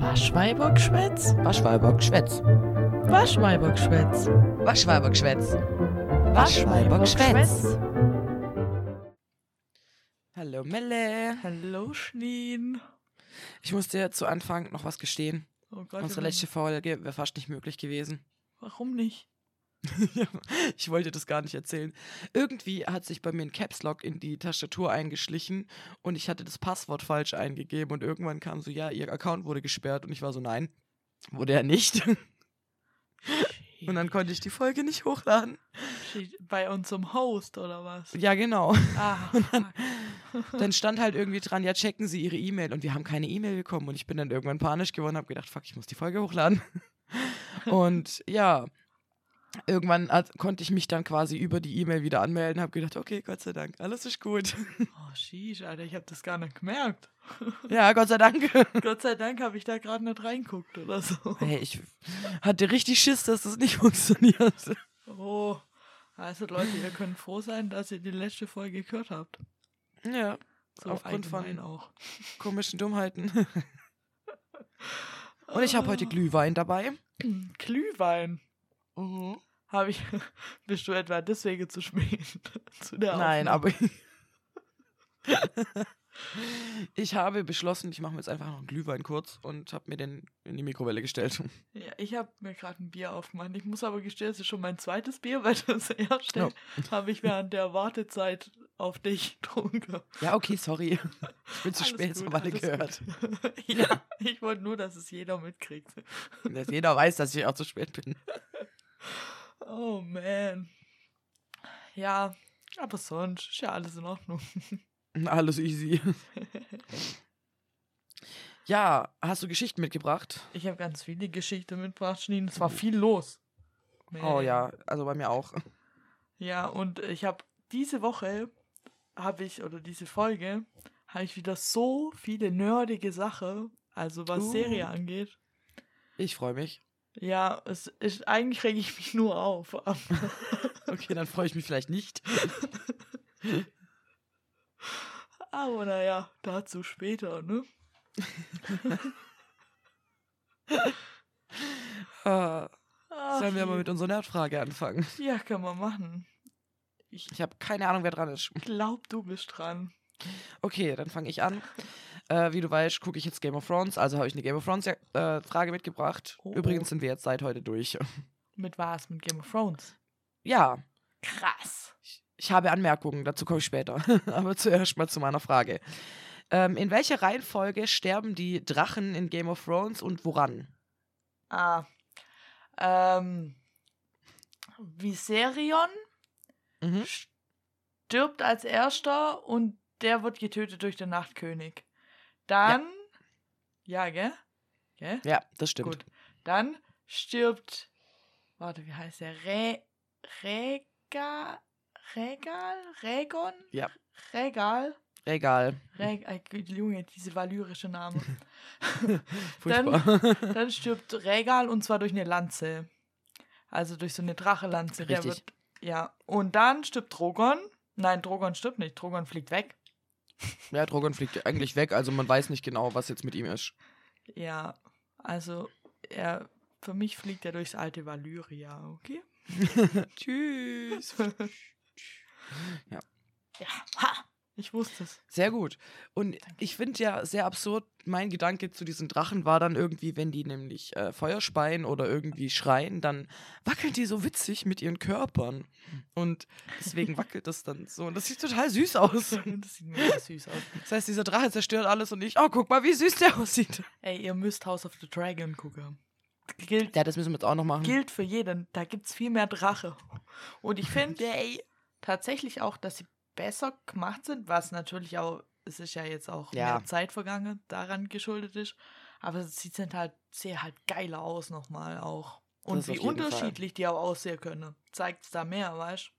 Waschweibergschwätz? Waschweibergschwätz. Waschweibergschwätz. Waschweibergschwätz. Waschweibergschwätz. Hallo Melle. Hallo Schneen. Ich muss dir zu Anfang noch was gestehen. Oh Gott, Unsere letzte Folge wäre fast nicht möglich gewesen. Warum nicht? ich wollte das gar nicht erzählen. Irgendwie hat sich bei mir ein Caps Lock in die Tastatur eingeschlichen und ich hatte das Passwort falsch eingegeben und irgendwann kam so, ja, ihr Account wurde gesperrt und ich war so, nein, wurde er nicht. und dann konnte ich die Folge nicht hochladen. Bei unserem Host oder was? Ja, genau. Ah, dann, dann stand halt irgendwie dran, ja, checken Sie Ihre E-Mail und wir haben keine E-Mail bekommen und ich bin dann irgendwann panisch geworden und habe gedacht, fuck, ich muss die Folge hochladen. Und ja, irgendwann konnte ich mich dann quasi über die E-Mail wieder anmelden, habe gedacht, okay, Gott sei Dank, alles ist gut. oh, sheesh, Alter, ich habe das gar nicht gemerkt. Ja, Gott sei Dank. Gott sei Dank habe ich da gerade nicht reinguckt oder so. Hey, ich hatte richtig Schiss, dass das nicht funktioniert. Oh, also Leute, ihr könnt froh sein, dass ihr die letzte Folge gehört habt. Ja, So Aufgrund von- auch. komischen Dummheiten. Und ich habe heute Glühwein dabei. Glühwein. Habe ich. Bist du etwa deswegen zu spät zu der Nein, Aufnahme? aber ich habe beschlossen, ich mache mir jetzt einfach noch einen Glühwein kurz und habe mir den in die Mikrowelle gestellt. Ja, ich habe mir gerade ein Bier aufgemacht. Ich muss aber gestehen, es ist schon mein zweites Bier, weil das erste habe ich während der Wartezeit auf dich getrunken. Ja, okay, sorry. Ich bin zu Alles spät, gut, haben alle gehört. gut. ja, ich wollte nur, dass es jeder mitkriegt. Dass jeder weiß, dass ich auch zu spät bin. Oh man. Ja, aber sonst ist ja alles in Ordnung. Alles easy. Ja, hast du Geschichten mitgebracht? Ich habe ganz viele Geschichten mitgebracht, Schneen. Es war viel los. Oh Man. ja, also bei mir auch. Ja, und ich habe diese Woche, habe ich, oder diese Folge, habe ich wieder so viele nerdige Sachen, also was Uh. Serie angeht. Ich freue mich. Ja, es ist, eigentlich reg ich mich nur auf. Okay, dann freue ich mich vielleicht nicht. Aber naja, dazu später, ne? Ah, Sollen wir mal mit unserer Nerdfrage anfangen? Ja, kann man machen. Ich Ich habe keine Ahnung, wer dran ist. glaub, du bist dran. Okay, dann fange ich an. Äh, wie du weißt, gucke ich jetzt Game of Thrones, also habe ich eine Game of Thrones äh, mitgebracht. Oh. Übrigens sind wir jetzt seit heute durch. Mit was? Mit Game of Thrones? Ja, Krass. ich habe Anmerkungen, dazu komme ich später. Aber zuerst mal zu meiner Frage. Ähm, in welcher Reihenfolge sterben die Drachen in Game of Thrones und woran? Ah. Ähm. Viserion Mhm. stirbt als erster und der wird getötet durch den Nachtkönig. Dann. Ja, gell? Gell? Ja, das stimmt. Gut. Dann stirbt. Warte, wie heißt der? Re. Rega. Regal? Regon? Ja. Regal? Egal. Reg äh, Junge, diese valyrische Name. Furchtbar. Dann stirbt Regal und zwar durch eine Lanze. Also durch so eine Drachelanze. Der Richtig. wird, ja. Und dann stirbt Drogon. Nein, Drogon stirbt nicht. Drogon fliegt weg. Ja, Drogon fliegt eigentlich weg, also man weiß nicht genau, was jetzt mit ihm ist. Ja, also er, für mich fliegt er durchs alte Valyria, okay? Tschüss. Ja, ha! Ich wusste es. Sehr gut. Und ich finde ja sehr absurd, mein Gedanke zu diesen Drachen war dann irgendwie, wenn die nämlich äh, Feuer speien oder irgendwie schreien, dann wackeln die so witzig mit ihren Körpern. Und deswegen wackelt das dann so. Und das sieht total süß aus. Das sieht mega süß aus. Das heißt, dieser Drache zerstört alles und ich, oh, guck mal, wie süß der aussieht. Ey, ihr müsst House of the Dragon gucken. Gilt, Ja, das müssen wir jetzt auch noch machen. gilt für jeden. Da gibt's viel mehr Drache. Und ich finde tatsächlich auch, dass sie besser gemacht sind, was natürlich auch, es ist ja jetzt auch Ja. mehr Zeit vergangen, daran geschuldet ist. Aber sie sind halt, sehen halt geiler aus nochmal auch. Und wie jeden Fall. unterschiedlich die auch aussehen können. Zeigt es da mehr, weißt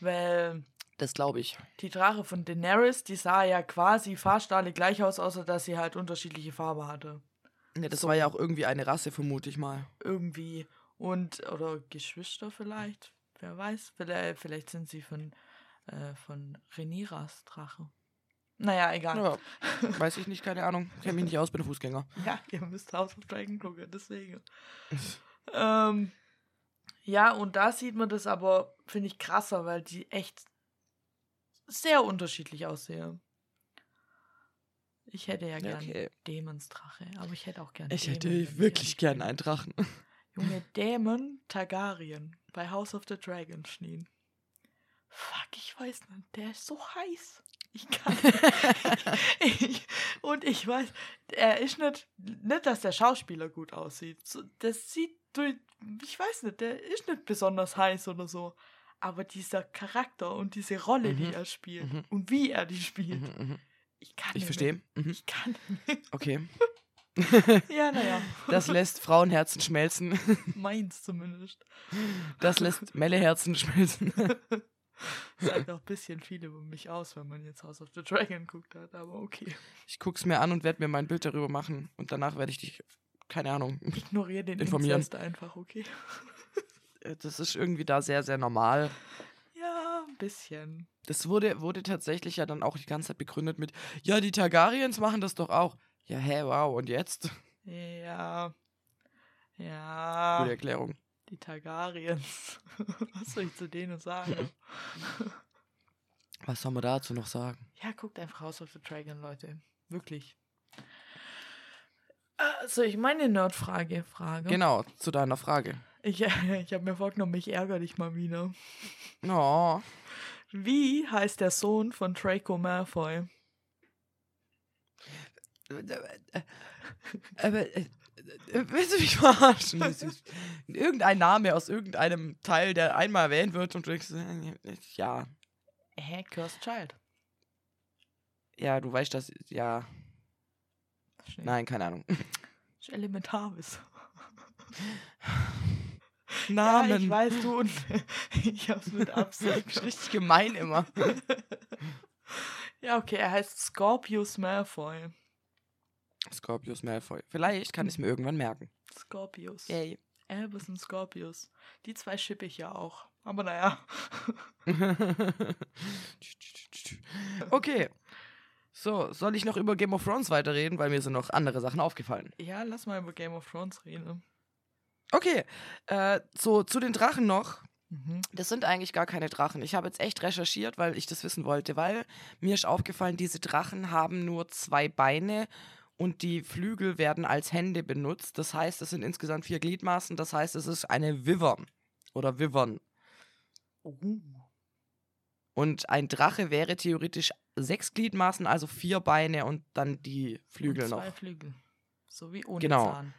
Weil Das glaube ich. die Drache von Daenerys, die sah ja quasi fast alle gleich aus, außer dass sie halt unterschiedliche Farbe hatte. Ja, das So. war ja auch irgendwie eine Rasse, vermute ich mal. Irgendwie. Und, oder Geschwister vielleicht. Wer weiß. Vielleicht, vielleicht sind sie von, äh, von Reniras Drache. Naja, egal. Ja, weiß ich nicht, keine Ahnung. Kenne mich nicht aus, bin Fußgänger. Ja, ihr müsst House of Dragon gucken, deswegen. ähm, ja, und da sieht man das aber, finde ich, krasser, weil die echt sehr unterschiedlich aussehen. Ich hätte ja gern okay. Dämonsdrache, aber ich hätte auch gern Ich Dämon, hätte ich wirklich ehrlich gern bin. einen Drachen. Junge, Dämon Targaryen bei House of the Dragon stehen. Fuck, ich weiß nicht, der ist so heiß. Ich kann. ich, und ich weiß, er ist nicht, nicht, dass der Schauspieler gut aussieht. Das sieht, durch- ich weiß nicht, der ist nicht besonders heiß oder so. Aber dieser Charakter und diese Rolle, die Mhm. er spielt Mhm. und wie er die spielt, Mhm, mhm. ich kann Ich verstehe. Mhm. Ich kann. Okay. Ja, naja. Das lässt Frauenherzen schmelzen. Meins zumindest. Das lässt Melleherzen schmelzen. Sagt auch ein bisschen viel über mich aus, wenn man jetzt House of the Dragon guckt hat, aber okay. Ich guck's mir an und werde mir mein Bild darüber machen. Und danach werde ich dich, keine Ahnung. Ignoriere den Informieren. Inzest einfach, okay? Das ist irgendwie da sehr, sehr normal. Ja, ein bisschen. Das wurde, wurde tatsächlich ja dann auch die ganze Zeit begründet mit, ja, die Targaryens machen das doch auch. Ja, hä, wow, und jetzt? Ja. Ja. Gute Erklärung. Die Targaryens. Was soll ich zu denen sagen? Was soll man dazu noch sagen? Ja, guckt einfach House of the Dragon, Leute. Wirklich. Also, ich meine Nerdfrage frage. Genau, zu deiner Frage. Ich, ich habe mir vorgenommen, ich ärgere dich mal wieder. Oh, Wie heißt der Sohn von Draco Malfoy? Aber, äh, äh, willst du mich verarschen? Irgendein Name aus irgendeinem Teil, der einmal erwähnt wird und du denkst, äh, ja, Hä, Cursed Child. ja, du weißt das, ja, Schnell. nein, keine Ahnung. Ist Elementarwissen. Namen. Ja, ich weiß, du und ich hab's mit Absicht. richtig gemein immer. ja, okay, er heißt Scorpius Malfoy. Scorpius Malfoy. Vielleicht kann ich es mir irgendwann merken. Scorpius. Yay. Albus und Scorpius. Die zwei schippe ich ja auch. Aber naja. okay. So, soll ich noch über Game of Thrones weiterreden, weil mir sind noch andere Sachen aufgefallen. Ja, lass mal über Game of Thrones reden. Okay, äh, so zu den Drachen noch. Mhm. Das sind eigentlich gar keine Drachen. Ich habe jetzt echt recherchiert, weil ich das wissen wollte, weil mir ist aufgefallen, diese Drachen haben nur zwei Beine und die Flügel werden als Hände benutzt. Das heißt, es sind insgesamt vier Gliedmaßen. Das heißt, es ist eine Wyvern oder Wyvern. Oh. Und ein Drache wäre theoretisch sechs Gliedmaßen, also vier Beine und dann die Flügel und noch. zwei Flügel. So wie ohne Genau. Zahn.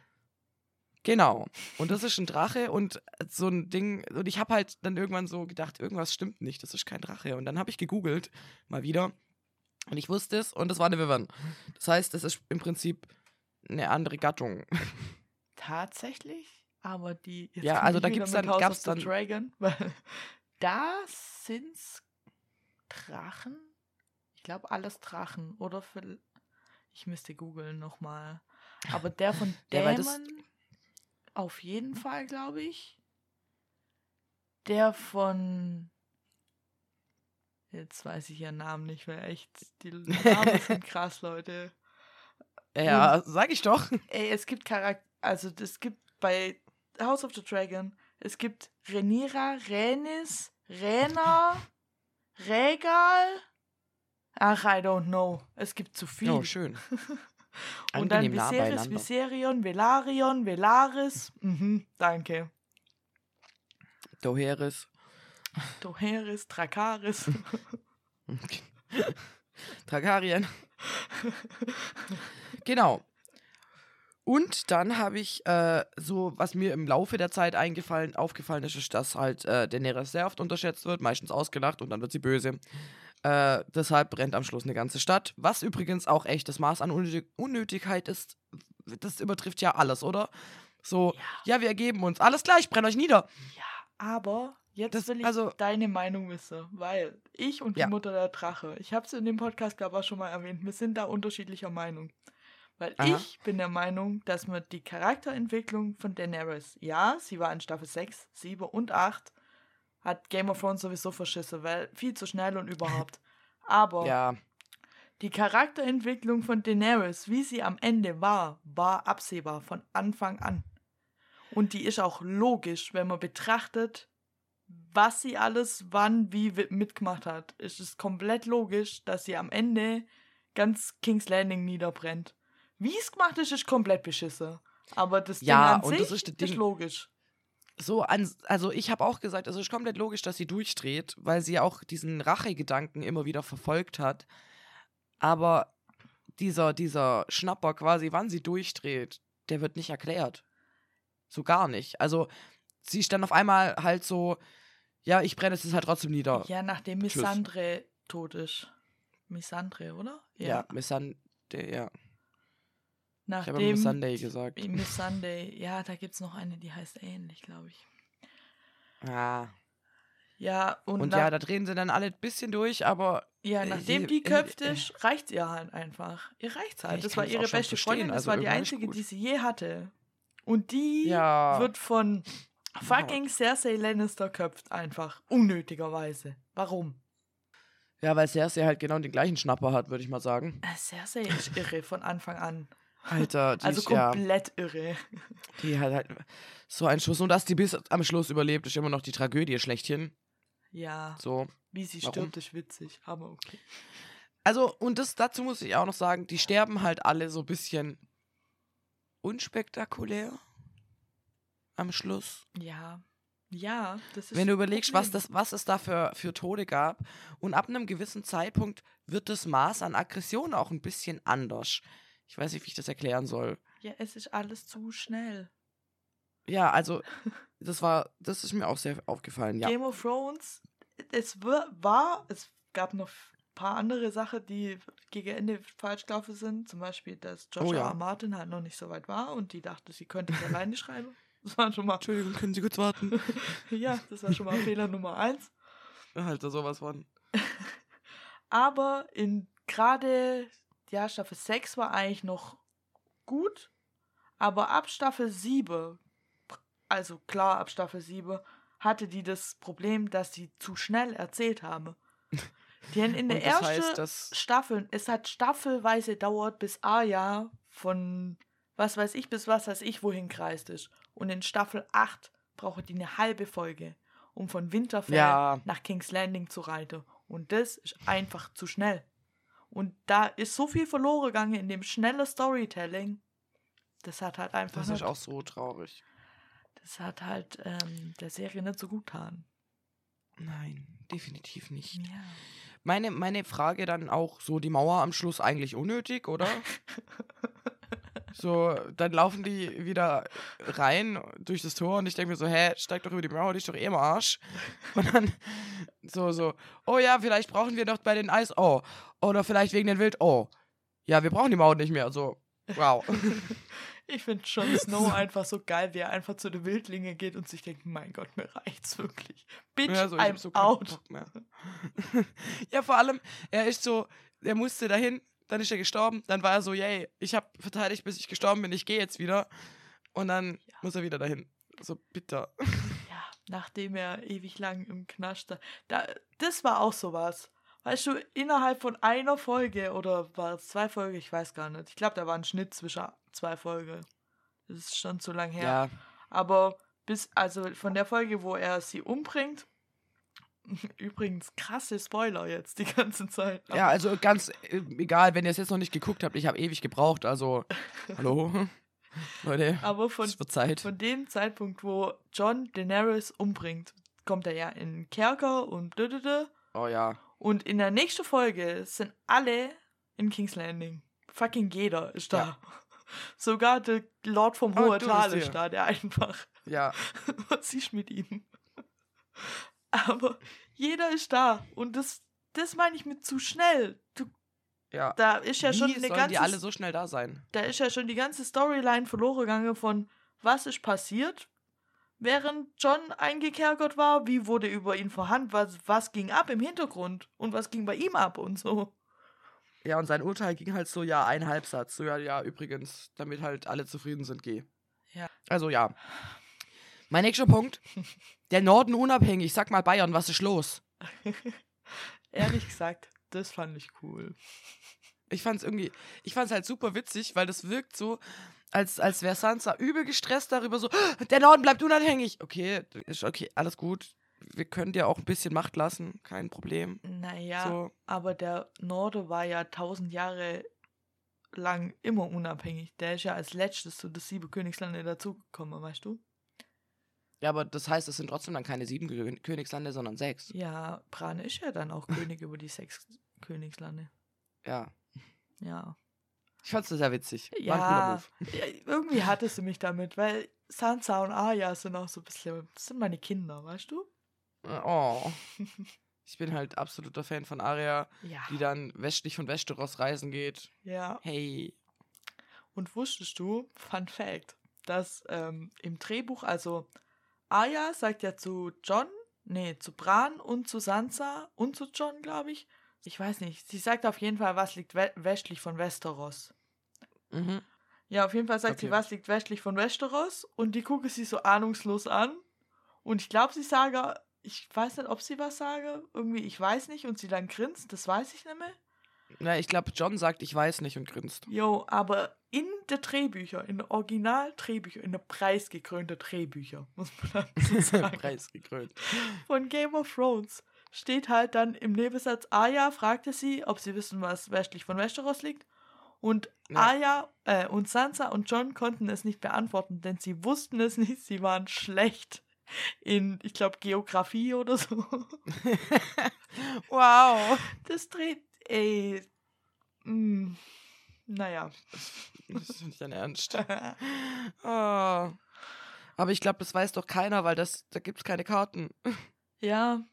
Genau. Und das ist ein Drache und so ein Ding. Und ich habe halt dann irgendwann so gedacht, irgendwas stimmt nicht, das ist kein Drache. Und dann habe ich gegoogelt, mal wieder. Und ich wusste es und es war eine Wyvern. Das heißt, es ist im Prinzip eine andere Gattung. Tatsächlich? Aber die. Ja, also da gibt's mit dann- gab's dann- Dragon, da sind's Drachen. Ich glaube, alles Drachen. Oder für. Ich müsste googeln nochmal. Aber der von Ja, das- Dämon auf jeden Fall, glaube ich. Der von. Jetzt weiß ich ihren Namen nicht mehr. Echt. Die Namen sind krass, Leute. Ja, sag ich doch. Ey, es gibt Charakter, also es gibt bei House of the Dragon, es gibt Renira, Renis, Rena, Regal. Ach, I don't know. Es gibt zu viel. Oh, schön. Und dann Viserys. Viserion, Velarion, Velaris. Mhm, danke. Doheris. Doheris, Drakaris. Targaryen. genau. Und dann habe ich äh, so, was mir im Laufe der Zeit eingefallen, aufgefallen ist, ist, dass halt äh, Daenerys sehr oft unterschätzt wird, meistens ausgelacht und dann wird sie böse. Äh, deshalb brennt am Schluss eine ganze Stadt. Was übrigens auch echt das Maß an Unnötig Unnötigkeit ist, das übertrifft ja alles, oder? So, ja, wir ergeben uns. Alles gleich, brennt euch nieder. Ja, aber jetzt Das- will ich also- deine Meinung wissen, weil ich und die Ja. Mutter der Drache, ich habe es in dem Podcast, glaube ich, auch schon mal erwähnt, wir sind da unterschiedlicher Meinung. Weil Aha. ich bin der Meinung, dass man die Charakterentwicklung von Daenerys, ja, sie war in Staffel 6, 7 und 8, hat Game of Thrones sowieso verschissen, weil viel zu schnell und überhaupt. Aber Ja, Die Charakterentwicklung von Daenerys, wie sie am Ende war, war absehbar von Anfang an. Und die ist auch logisch, wenn man betrachtet, was sie alles wann wie wi- mitgemacht hat. Es ist komplett logisch, dass sie am Ende ganz King's Landing niederbrennt. Wie es gemacht ist, ist komplett beschissen. Aber das Ja, Ding an sich ist Ding. logisch. So, an, also ich habe auch gesagt, es ist komplett logisch, dass sie durchdreht, weil sie auch diesen Rachegedanken immer wieder verfolgt hat. Aber dieser, dieser Schnapper quasi, wann sie durchdreht, der wird nicht erklärt. So gar nicht. Also sie ist dann auf einmal halt so, ja, ich brenne es jetzt halt trotzdem nieder. Ja, nachdem Tschüss. Missandre tot ist. Missandre, oder? Ja, Miss Sunday, ja. Ich habe Nachdem Miss Sunday gesagt. Miss Sunday, ja, da gibt es noch eine, die heißt ähnlich, glaube ich. Ah. Ja, und, Und ja, da drehen sie dann alle ein bisschen durch, aber ja, äh, nachdem sie- die äh, köpft äh. ist, reicht's ihr halt einfach. Ihr reicht's Ja, halt. das war ihre beste Freundin, das also war die ist einzige, gut. die sie je hatte. Und die ja. wird von fucking Cersei Lannister köpft einfach. Unnötigerweise. Warum? Ja, weil Cersei halt genau den gleichen Schnapper hat, würde ich mal sagen. Äh, Cersei ist irre von Anfang an. Alter, die, Also ist, ja, komplett irre. die hat halt so einen Schuss. Und dass die bis am Schluss überlebt, ist immer noch die Tragödie schlechthin. Ja, So. wie sie Warum? stirbt, ist witzig, aber okay. Also, und das, dazu muss ich auch noch sagen, die sterben halt alle so ein bisschen unspektakulär am Schluss. Ja. Ja, das ist Wenn du überlegst, was, das, was es da für, für Tode gab. Und ab einem gewissen Zeitpunkt wird das Maß an Aggression auch ein bisschen anders. Ich weiß nicht, wie ich das erklären soll. Ja, es ist alles zu schnell. Ja, also, das war, das ist mir auch sehr aufgefallen, ja. Game of Thrones, es war, war, es gab noch ein paar andere Sachen, die gegen Ende falsch gelaufen sind. Zum Beispiel, dass George Oh ja. R. R. Martin halt noch nicht so weit war und die dachte, sie könnte es alleine schreiben. Das war schon mal, Entschuldigung, können Sie kurz warten? ja, das war schon mal Fehler Nummer eins. Alter, sowas von. Aber in gerade, ja, Staffel 6 war eigentlich noch gut, aber ab Staffel 7, also klar, ab Staffel 7, hatte die das Problem, dass sie zu schnell erzählt haben. Die haben in der ersten heißt, Staffel, es hat staffelweise dauert, bis Arya von was weiß ich bis was weiß ich wohin kreist ist. Und in Staffel 8 braucht die eine halbe Folge, um von Winterfell Ja. nach King's Landing zu reiten. Und das ist einfach zu schnell. Und da ist so viel verloren gegangen in dem schnellen Storytelling. Das hat halt einfach das ist auch so traurig. das hat halt ähm, der Serie nicht so gut getan. Nein, definitiv nicht. Ja. Meine, meine Frage dann auch, so die Mauer am Schluss eigentlich unnötig, oder? so, dann laufen die wieder rein durch das Tor und ich denke mir so, hä, steig doch über die Mauer, die ist doch eh im Arsch. Und dann so, so, oh ja, vielleicht brauchen wir doch bei den Eis, oh. Oder vielleicht wegen den Wild, oh. Ja, wir brauchen die Mauer nicht mehr, so, wow. Ich finde Jon Snow einfach so geil, wie er einfach zu den Wildlingen geht und sich denkt, mein Gott, mir reicht's wirklich. Bitch, Ja, so, I'm so out. Ja, vor allem, er ist so, er musste dahin, dann ist er gestorben, dann war er so, yay, ich habe verteidigt, bis ich gestorben bin, ich gehe jetzt wieder. Und dann Ja. muss er wieder dahin. So bitter. Ja, nachdem er ewig lang im Knast da, da. Das war auch sowas. Weißt du, innerhalb von einer Folge oder war es zwei Folgen, ich weiß gar nicht. Ich glaube, da war ein Schnitt zwischen zwei Folgen. Das ist schon zu lang her. Ja, Aber bis, also von der Folge, wo er sie umbringt, übrigens krasse Spoiler jetzt die ganze Zeit. ja, also ganz äh, egal, wenn ihr es jetzt noch nicht geguckt habt, ich habe ewig gebraucht, also hallo. Leute, Aber von, es wird Zeit. von dem Zeitpunkt, wo John Daenerys umbringt, kommt er ja in den Kerker und dödödö. Oh ja. Und in der nächsten Folge sind alle in King's Landing. Fucking jeder ist da. Ja. Sogar der Lord vom Oh, Hohe du Tal ist da, der einfach. Ja, Was ist mit ihm? Aber jeder ist da. Und das, das meine ich mit zu schnell. Du, ja. da ist ja Wie schon eine ganze die alle so schnell da sein? da ist ja schon die ganze Storyline verloren gegangen von was ist passiert, während John eingekerkert war, wie wurde über ihn verhandelt, was, was ging ab im Hintergrund und was ging bei ihm ab und so. Ja, und sein Urteil ging halt so, ja, ein Halbsatz. So, ja, ja, übrigens, damit halt alle zufrieden sind, geh. Ja. Also, ja. Mein nächster Punkt. Der Norden unabhängig. Sag mal Bayern, was ist los? Ehrlich gesagt, das fand ich cool. Ich fand es irgendwie, ich fand es halt super witzig, weil das wirkt so, als, als wäre Sansa übel gestresst darüber, so, der Norden bleibt unabhängig. Okay, ist okay, alles gut. Wir können dir auch ein bisschen Macht lassen, kein Problem. Naja, So. aber der Norde war ja tausend Jahre lang immer unabhängig. Der ist ja als letztes zu den sieben Königslande dazugekommen, weißt du? Ja, aber das heißt, es sind trotzdem dann keine sieben Kö- Königslande, sondern sechs. Ja, Bran ist ja dann auch König über die sechs Königslande. Ja. Ja. Ich fand's sehr witzig. Ja, ja, irgendwie hattest du mich damit, weil Sansa und Arya sind auch so ein bisschen, das sind meine Kinder, weißt du? Move. Oh. Ich bin halt absoluter Fan von Arya, Ja. die dann westlich von Westeros reisen geht. Ja. Hey. Und wusstest du, Fun Fact, dass ähm, im Drehbuch, also Arya sagt ja zu John, nee, zu Bran und zu Sansa und zu John, glaube ich. Ich weiß nicht. Sie sagt auf jeden Fall, was liegt we westlich von Westeros. Mhm. Ja, auf jeden Fall sagt sie, Okay. was liegt westlich von Westeros. Und die gucke sie so ahnungslos an. Und ich glaube, sie sage, ich weiß nicht, ob sie was sage. Irgendwie, ich weiß nicht. Und sie dann grinst, das weiß ich nicht mehr. Na, ich glaube, John sagt, ich weiß nicht und grinst. Jo, aber in der Drehbücher, in der Original-Drehbücher, in der preisgekrönte Drehbücher, muss man dazu sagen, Preisgekrönt. von Game of Thrones, steht halt dann im Nebensatz, Arya fragte sie, ob sie wissen, was westlich von Westeros liegt. Und Ja. Arya äh, und Sansa und John konnten es nicht beantworten, denn sie wussten es nicht, sie waren schlecht in, ich glaube, Geografie oder so. Wow. Das dreht, ey, mm, naja. Das ist nicht dein Ernst. Oh. Aber ich glaube, das weiß doch keiner, weil das, da gibt es keine Karten. Ja.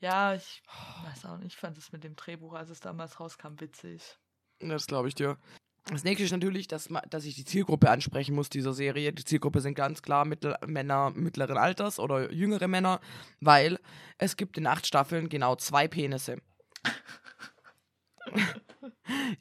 Ja, ich weiß auch nicht. Ich fand es mit dem Drehbuch, als es damals rauskam, witzig. Das glaube ich dir. Das nächste ist natürlich, dass, dass ich die Zielgruppe ansprechen muss dieser Serie. Die Zielgruppe sind ganz klar Mittel Männer mittleren Alters oder jüngere Männer, weil es gibt in acht Staffeln genau zwei Penisse.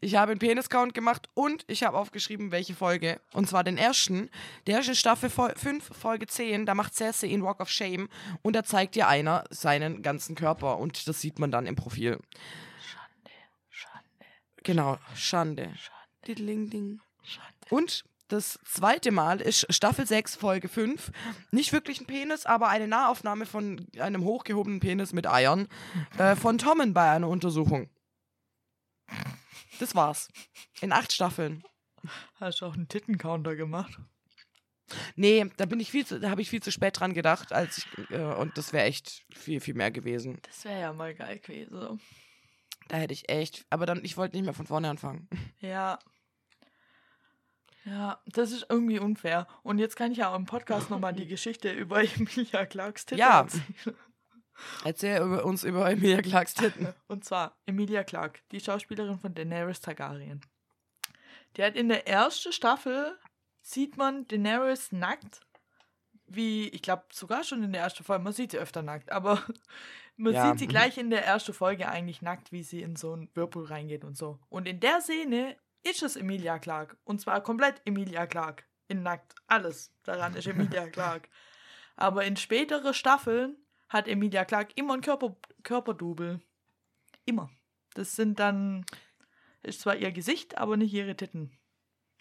Ich habe einen Penis-Count gemacht und ich habe aufgeschrieben, welche Folge. Und zwar den ersten. Der ist in Staffel 5, Folge 10. Da macht Cersei in Walk of Shame und da zeigt dir einer seinen ganzen Körper. Und das sieht man dann im Profil. Schande, Schande, Genau, Schande. Schande, Diddling ding. Schande. Und das zweite Mal ist Staffel 6, Folge 5. Nicht wirklich ein Penis, aber eine Nahaufnahme von einem hochgehobenen Penis mit Eiern äh, von Tommen bei einer Untersuchung. Das war's. In acht Staffeln. Hast du auch einen Tittencounter gemacht? Nee, da bin ich viel zu, da habe ich viel zu spät dran gedacht, als ich, äh, und das wäre echt viel, viel mehr gewesen. Das wäre ja mal geil gewesen. Da hätte ich echt, aber dann, ich wollte nicht mehr von vorne anfangen. Ja. Ja, das ist irgendwie unfair. Und jetzt kann ich ja auch im Podcast nochmal die Geschichte über Emilia Clarks Titel Ja. erzählen. Erzähl über uns über Emilia Clarks Titten. Und zwar Emilia Clarke, die Schauspielerin von Daenerys Targaryen. Die hat in der ersten Staffel, sieht man Daenerys nackt. Wie, ich glaube sogar schon in der ersten Folge, man sieht sie öfter nackt, aber man Ja, sieht sie gleich in der ersten Folge eigentlich nackt, wie sie in so einen Whirlpool reingeht und so. Und in der Szene ist es Emilia Clarke. Und zwar komplett Emilia Clarke. In nackt. Alles daran ist Emilia Clarke. Aber in spätere Staffeln hat Emilia Clarke immer ein Körper, Körperdouble. Immer. Das sind dann, ist zwar ihr Gesicht, aber nicht ihre Titten.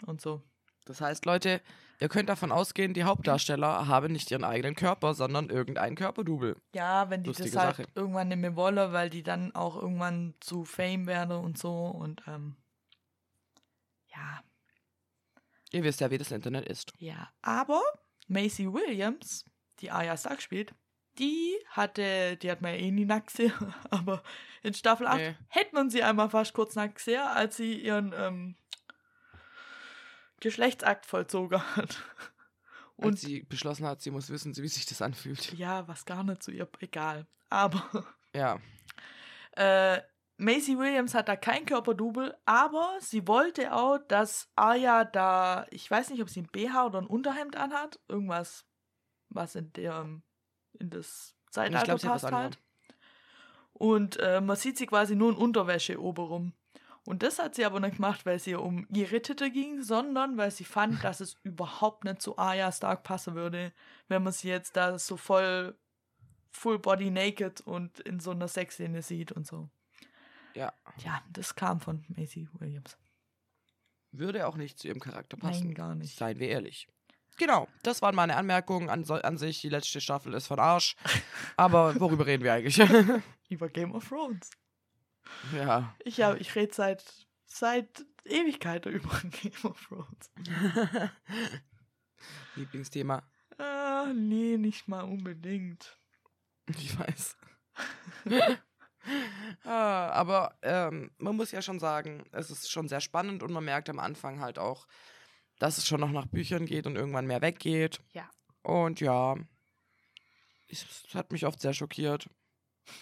Und so. Das heißt, Leute, ihr könnt davon ausgehen, die Hauptdarsteller haben nicht ihren eigenen Körper, sondern irgendeinen Körperdouble. Ja, wenn die Lustige das halt Sache. irgendwann nicht mehr wollen, weil die dann auch irgendwann zu Fame werden und so. Und ähm, ja, Ihr wisst ja, wie das Internet ist. ja. Aber Macy Williams, die Arya Stark spielt, die hatte, die hat man ja eh nie nackt gesehen, aber in Staffel 8 Nee. hätte man sie einmal fast kurz nackt gesehen, als sie ihren ähm, Geschlechtsakt vollzogen hat. Und Und sie beschlossen hat, sie muss wissen, wie sich das anfühlt. ja, was gar nicht zu ihr egal. Aber Ja. Äh, Macy Williams hat da kein Körperdouble, aber sie wollte auch, dass Arya da, ich weiß nicht, ob sie ein BH oder ein Unterhemd anhat, irgendwas, was in dem, in das Zeitalter glaub, sie passt halt. Und äh, man sieht sie quasi nur in Unterwäsche obenrum. Und das hat sie aber nicht gemacht, weil es ihr um ihre Titel ging, sondern weil sie fand, dass es überhaupt nicht zu Arya Stark passen würde, wenn man sie jetzt da so voll full body naked und in so einer Sexszene sieht und so. Ja. Ja, das kam von Macy Williams. Würde auch nicht zu ihrem Charakter passen. Nein, gar nicht. Seien wir ehrlich. Genau, das waren meine Anmerkungen. An, so- an sich, die letzte Staffel ist von Arsch. Aber worüber reden wir eigentlich? Über Game of Thrones. ja. Ich, hab- ich rede seit, seit Ewigkeiten über Game of Thrones. Lieblingsthema. Ah, nee, nicht mal unbedingt. Ich weiß. Ah, aber ähm, man muss ja schon sagen, es ist schon sehr spannend und man merkt am Anfang halt auch, dass es schon noch nach Büchern geht und irgendwann mehr weggeht. Ja. Und ja, es hat mich oft sehr schockiert.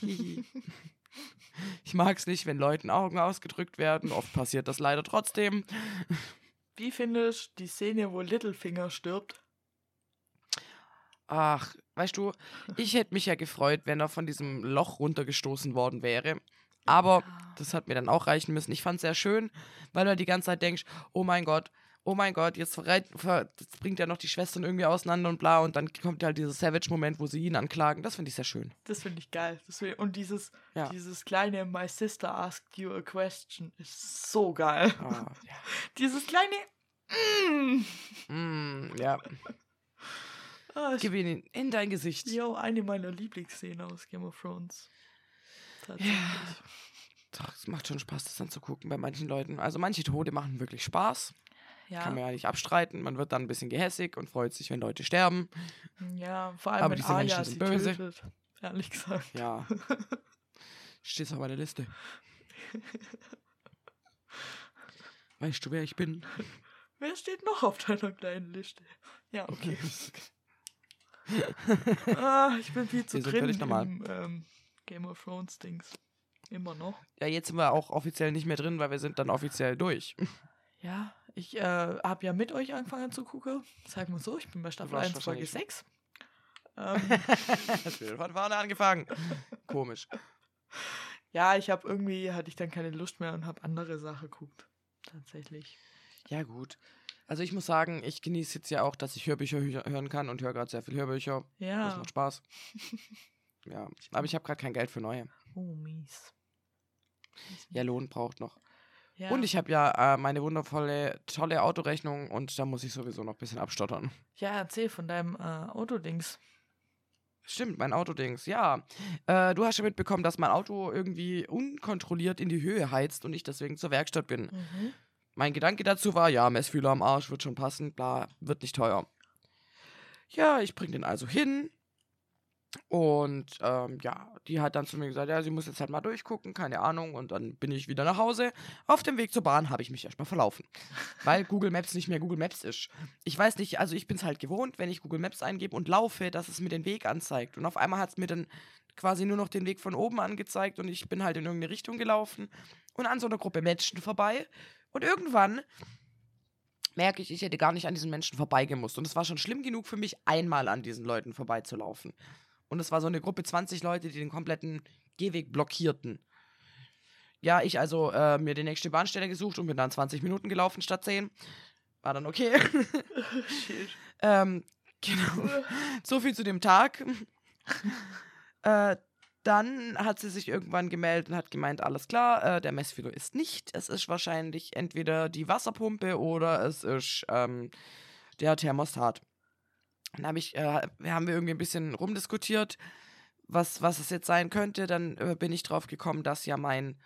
Ich mag es nicht, wenn Leuten Augen ausgedrückt werden. Oft passiert das leider trotzdem. Wie findest du die Szene, wo Littlefinger stirbt? Ach, weißt du, ich hätte mich ja gefreut, wenn er von diesem Loch runtergestoßen worden wäre. Aber das hat mir dann auch reichen müssen. Ich fand es sehr schön, weil du halt die ganze Zeit denkst, oh mein Gott, oh mein Gott, jetzt, verreit, ver, jetzt bringt er noch die Schwestern irgendwie auseinander und bla. Und dann kommt halt dieser Savage-Moment, wo sie ihn anklagen. Das finde ich sehr schön. Das finde ich geil. Find, und dieses, Ja. dieses kleine My Sister Asked You a Question ist so geil. Ah, ja. Dieses kleine mm. Mm, ja. Ah, ich, Gib ihn in dein Gesicht. Jo, eine meiner Lieblingsszenen aus Game of Thrones. Tatsächlich. Doch, es macht schon Spaß, das anzugucken bei manchen Leuten. Also manche Tode machen wirklich Spaß. Ja, Kann man ja nicht abstreiten. Man wird dann ein bisschen gehässig und freut sich, wenn Leute sterben. ja, vor allem Aber wenn diese Arya Menschen sind böse. tötet. Ehrlich gesagt. Ja. Stehst auf meiner Liste. Weißt du, wer ich bin? Wer steht noch auf deiner kleinen Liste? Ja, okay. ah, ich bin viel zu drin völlig normal. im ähm, Game of Thrones Dings. Immer noch. Ja, jetzt sind wir auch offiziell nicht mehr drin, weil wir sind dann offiziell durch. Ja, ich äh, habe ja mit euch angefangen zu gucken. Sag mal so, ich bin bei Staffel warst 1, Folge wahrscheinlich- 6. Ähm, von vorne angefangen. Komisch. ja, ich habe irgendwie, hatte ich dann keine Lust mehr und habe andere Sachen geguckt. Tatsächlich. Ja, gut. Also ich muss sagen, ich genieße jetzt ja auch, dass ich Hörbücher hö- hören kann und höre gerade sehr viel Hörbücher. Das Ja. macht Spaß. Ja, aber ich habe gerade kein Geld für neue. Oh, mies. Ja. Lohn braucht noch. Ja. Und ich habe ja äh, meine wundervolle, tolle Autorechnung und da muss ich sowieso noch ein bisschen abstottern. Ja, erzähl von deinem äh, Autodings. Stimmt, mein Autodings, ja. Äh, du hast ja mitbekommen, dass mein Auto irgendwie unkontrolliert in die Höhe heizt und ich deswegen zur Werkstatt bin. Mhm. Mein Gedanke dazu war, ja, Messfühler am Arsch wird schon passen, bla, wird nicht teuer. Ja, ich bring den also hin. Und ähm, ja, die hat dann zu mir gesagt, ja, sie muss jetzt halt mal durchgucken, keine Ahnung. Und dann bin ich wieder nach Hause. Auf dem Weg zur Bahn habe ich mich erstmal verlaufen. Weil Google Maps nicht mehr Google Maps ist. Ich weiß nicht, also ich bin es halt gewohnt, wenn ich Google Maps eingebe und laufe, dass es mir den Weg anzeigt. Und auf einmal hat es mir dann quasi nur noch den Weg von oben angezeigt und ich bin halt in irgendeine Richtung gelaufen und an so einer Gruppe Menschen vorbei. Und irgendwann merke ich, ich hätte gar nicht an diesen Menschen vorbeigemusst. Und es war schon schlimm genug für mich, einmal an diesen Leuten vorbeizulaufen. Und es war so eine Gruppe 20 Leute, die den kompletten Gehweg blockierten. Ja, ich also äh, mir die nächste Bahnstelle gesucht und bin dann 20 Minuten gelaufen statt 10. War dann okay. Ähm, genau. So viel zu dem Tag. äh, dann hat sie sich irgendwann gemeldet und hat gemeint, alles klar, äh, der Messfehler ist nicht. Es ist wahrscheinlich entweder die Wasserpumpe oder es ist ähm, der Thermostat. Dann hab ich, äh, haben wir irgendwie ein bisschen rumdiskutiert, was, was es jetzt sein könnte. Dann äh, bin ich drauf gekommen, dass ja mein,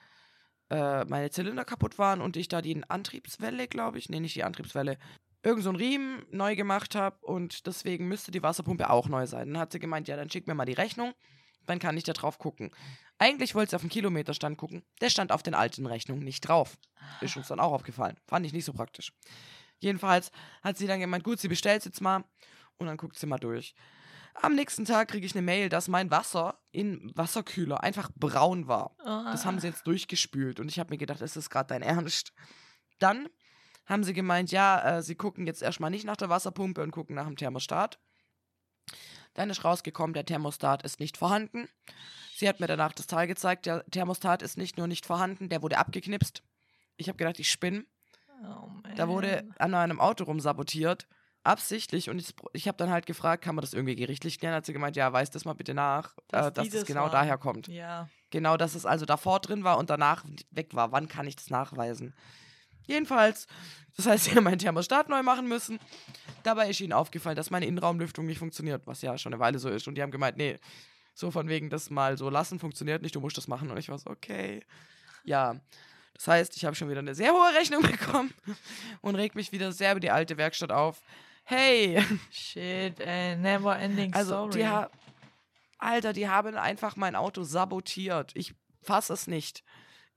äh, meine Zylinder kaputt waren und ich da die Antriebswelle, glaube ich, nee, nicht die Antriebswelle, irgend so einen Riemen neu gemacht habe und deswegen müsste die Wasserpumpe auch neu sein. Dann hat sie gemeint, ja, dann schick mir mal die Rechnung, dann kann ich da drauf gucken. Eigentlich wollte sie auf den Kilometerstand gucken, der stand auf den alten Rechnungen nicht drauf. Ist uns dann auch aufgefallen. Fand ich nicht so praktisch. Jedenfalls hat sie dann gemeint, gut, sie bestellt jetzt mal und dann guckt sie mal durch. Am nächsten Tag kriege ich eine Mail, dass mein Wasser in Wasserkühler einfach braun war. Das haben sie jetzt durchgespült und ich habe mir gedacht, ist das gerade dein Ernst? Dann haben sie gemeint, ja, äh, sie gucken jetzt erstmal nicht nach der Wasserpumpe und gucken nach dem Thermostat. Dann ist rausgekommen, der Thermostat ist nicht vorhanden. Sie hat mir danach das Teil gezeigt, der Thermostat ist nicht nur nicht vorhanden, der wurde abgeknipst. Ich habe gedacht, ich spinne. Oh, Da wurde an einem Auto rumsabotiert, absichtlich. Und ich, ich habe dann halt gefragt, kann man das irgendwie gerichtlich klären? Hat sie gemeint, ja, weiß das mal bitte nach, Dass äh, dass das das genau waren. daher kommt. Ja. Genau, dass es also davor drin war und danach weg war. Wann kann ich das nachweisen? Jedenfalls, das heißt, sie haben meinen Thermostat neu machen müssen. Dabei ist ihnen aufgefallen, dass meine Innenraumlüftung nicht funktioniert, was ja schon eine Weile so ist. Und die haben gemeint, nee, so von wegen das mal so lassen funktioniert nicht, du musst das machen. Und ich war so, okay. Ja, das heißt, ich habe schon wieder eine sehr hohe Rechnung bekommen und reg mich wieder sehr über die alte Werkstatt auf. Hey! Shit, ey, never ending Also, story. die ha Alter, die haben einfach mein Auto sabotiert. Ich fasse es nicht.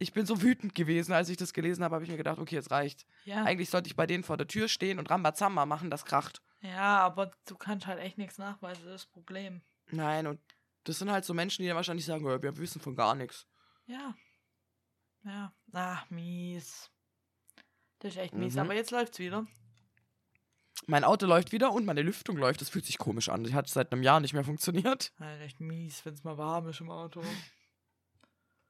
Ich bin so wütend gewesen, als ich das gelesen habe, habe ich mir gedacht, okay, es reicht. ja. Eigentlich sollte ich bei denen vor der Tür stehen und Rambazamba machen, das kracht. ja, aber du kannst halt echt nichts nachweisen, das ist das Problem. Nein, und das sind halt so Menschen, die dann wahrscheinlich sagen, "Ja, wir wissen von gar nichts. Ja. Ja. Ach, mies. Das ist echt mies. Mhm. Aber jetzt läuft's wieder. Mein Auto läuft wieder und meine Lüftung läuft. Das fühlt sich komisch an. Die hat seit einem Jahr nicht mehr funktioniert. Halt echt mies, wenn es mal warm ist im Auto.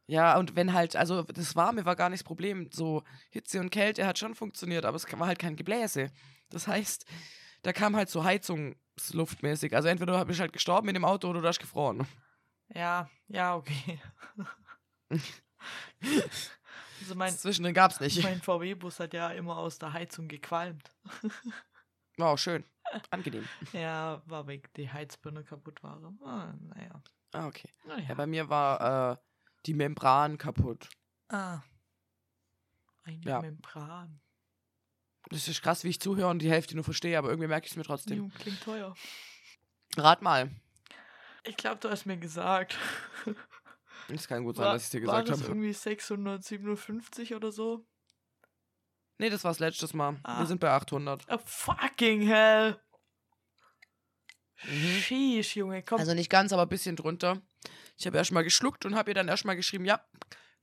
Ja, und wenn halt, also das Warme war gar nicht das Problem. So Hitze und Kälte hat schon funktioniert, aber es war halt kein Gebläse. Das heißt, da kam halt so Heizungsluftmäßig. Also entweder du bist halt gestorben in dem Auto oder du hast gefroren. Ja, ja, okay. also mein, Zwischendrin gab's nicht. mein VW-Bus hat ja immer aus der Heizung gequalmt. Oh, schön. Angenehm. Ja, war weg, die Heizbirne kaputt war. Ah, naja. Ah, okay. naja. Ja, bei mir war äh, die Membran kaputt. ah. Eine Ja. Membran. Das ist krass, wie ich zuhöre und die Hälfte nur verstehe, aber irgendwie merke ich es mir trotzdem. Ju, klingt teuer. Rat mal. Ich glaube, du hast mir gesagt. Es kann gut sein, War, dass ich dir war gesagt das habe. irgendwie 657 oder so? Nee, das war's letztes Mal. Ah. Wir sind bei 800. Oh, fucking hell. Mhm. Sheesh, Junge, komm. Also nicht ganz, aber ein bisschen drunter. Ich habe erstmal geschluckt und habe ihr dann erstmal geschrieben, ja,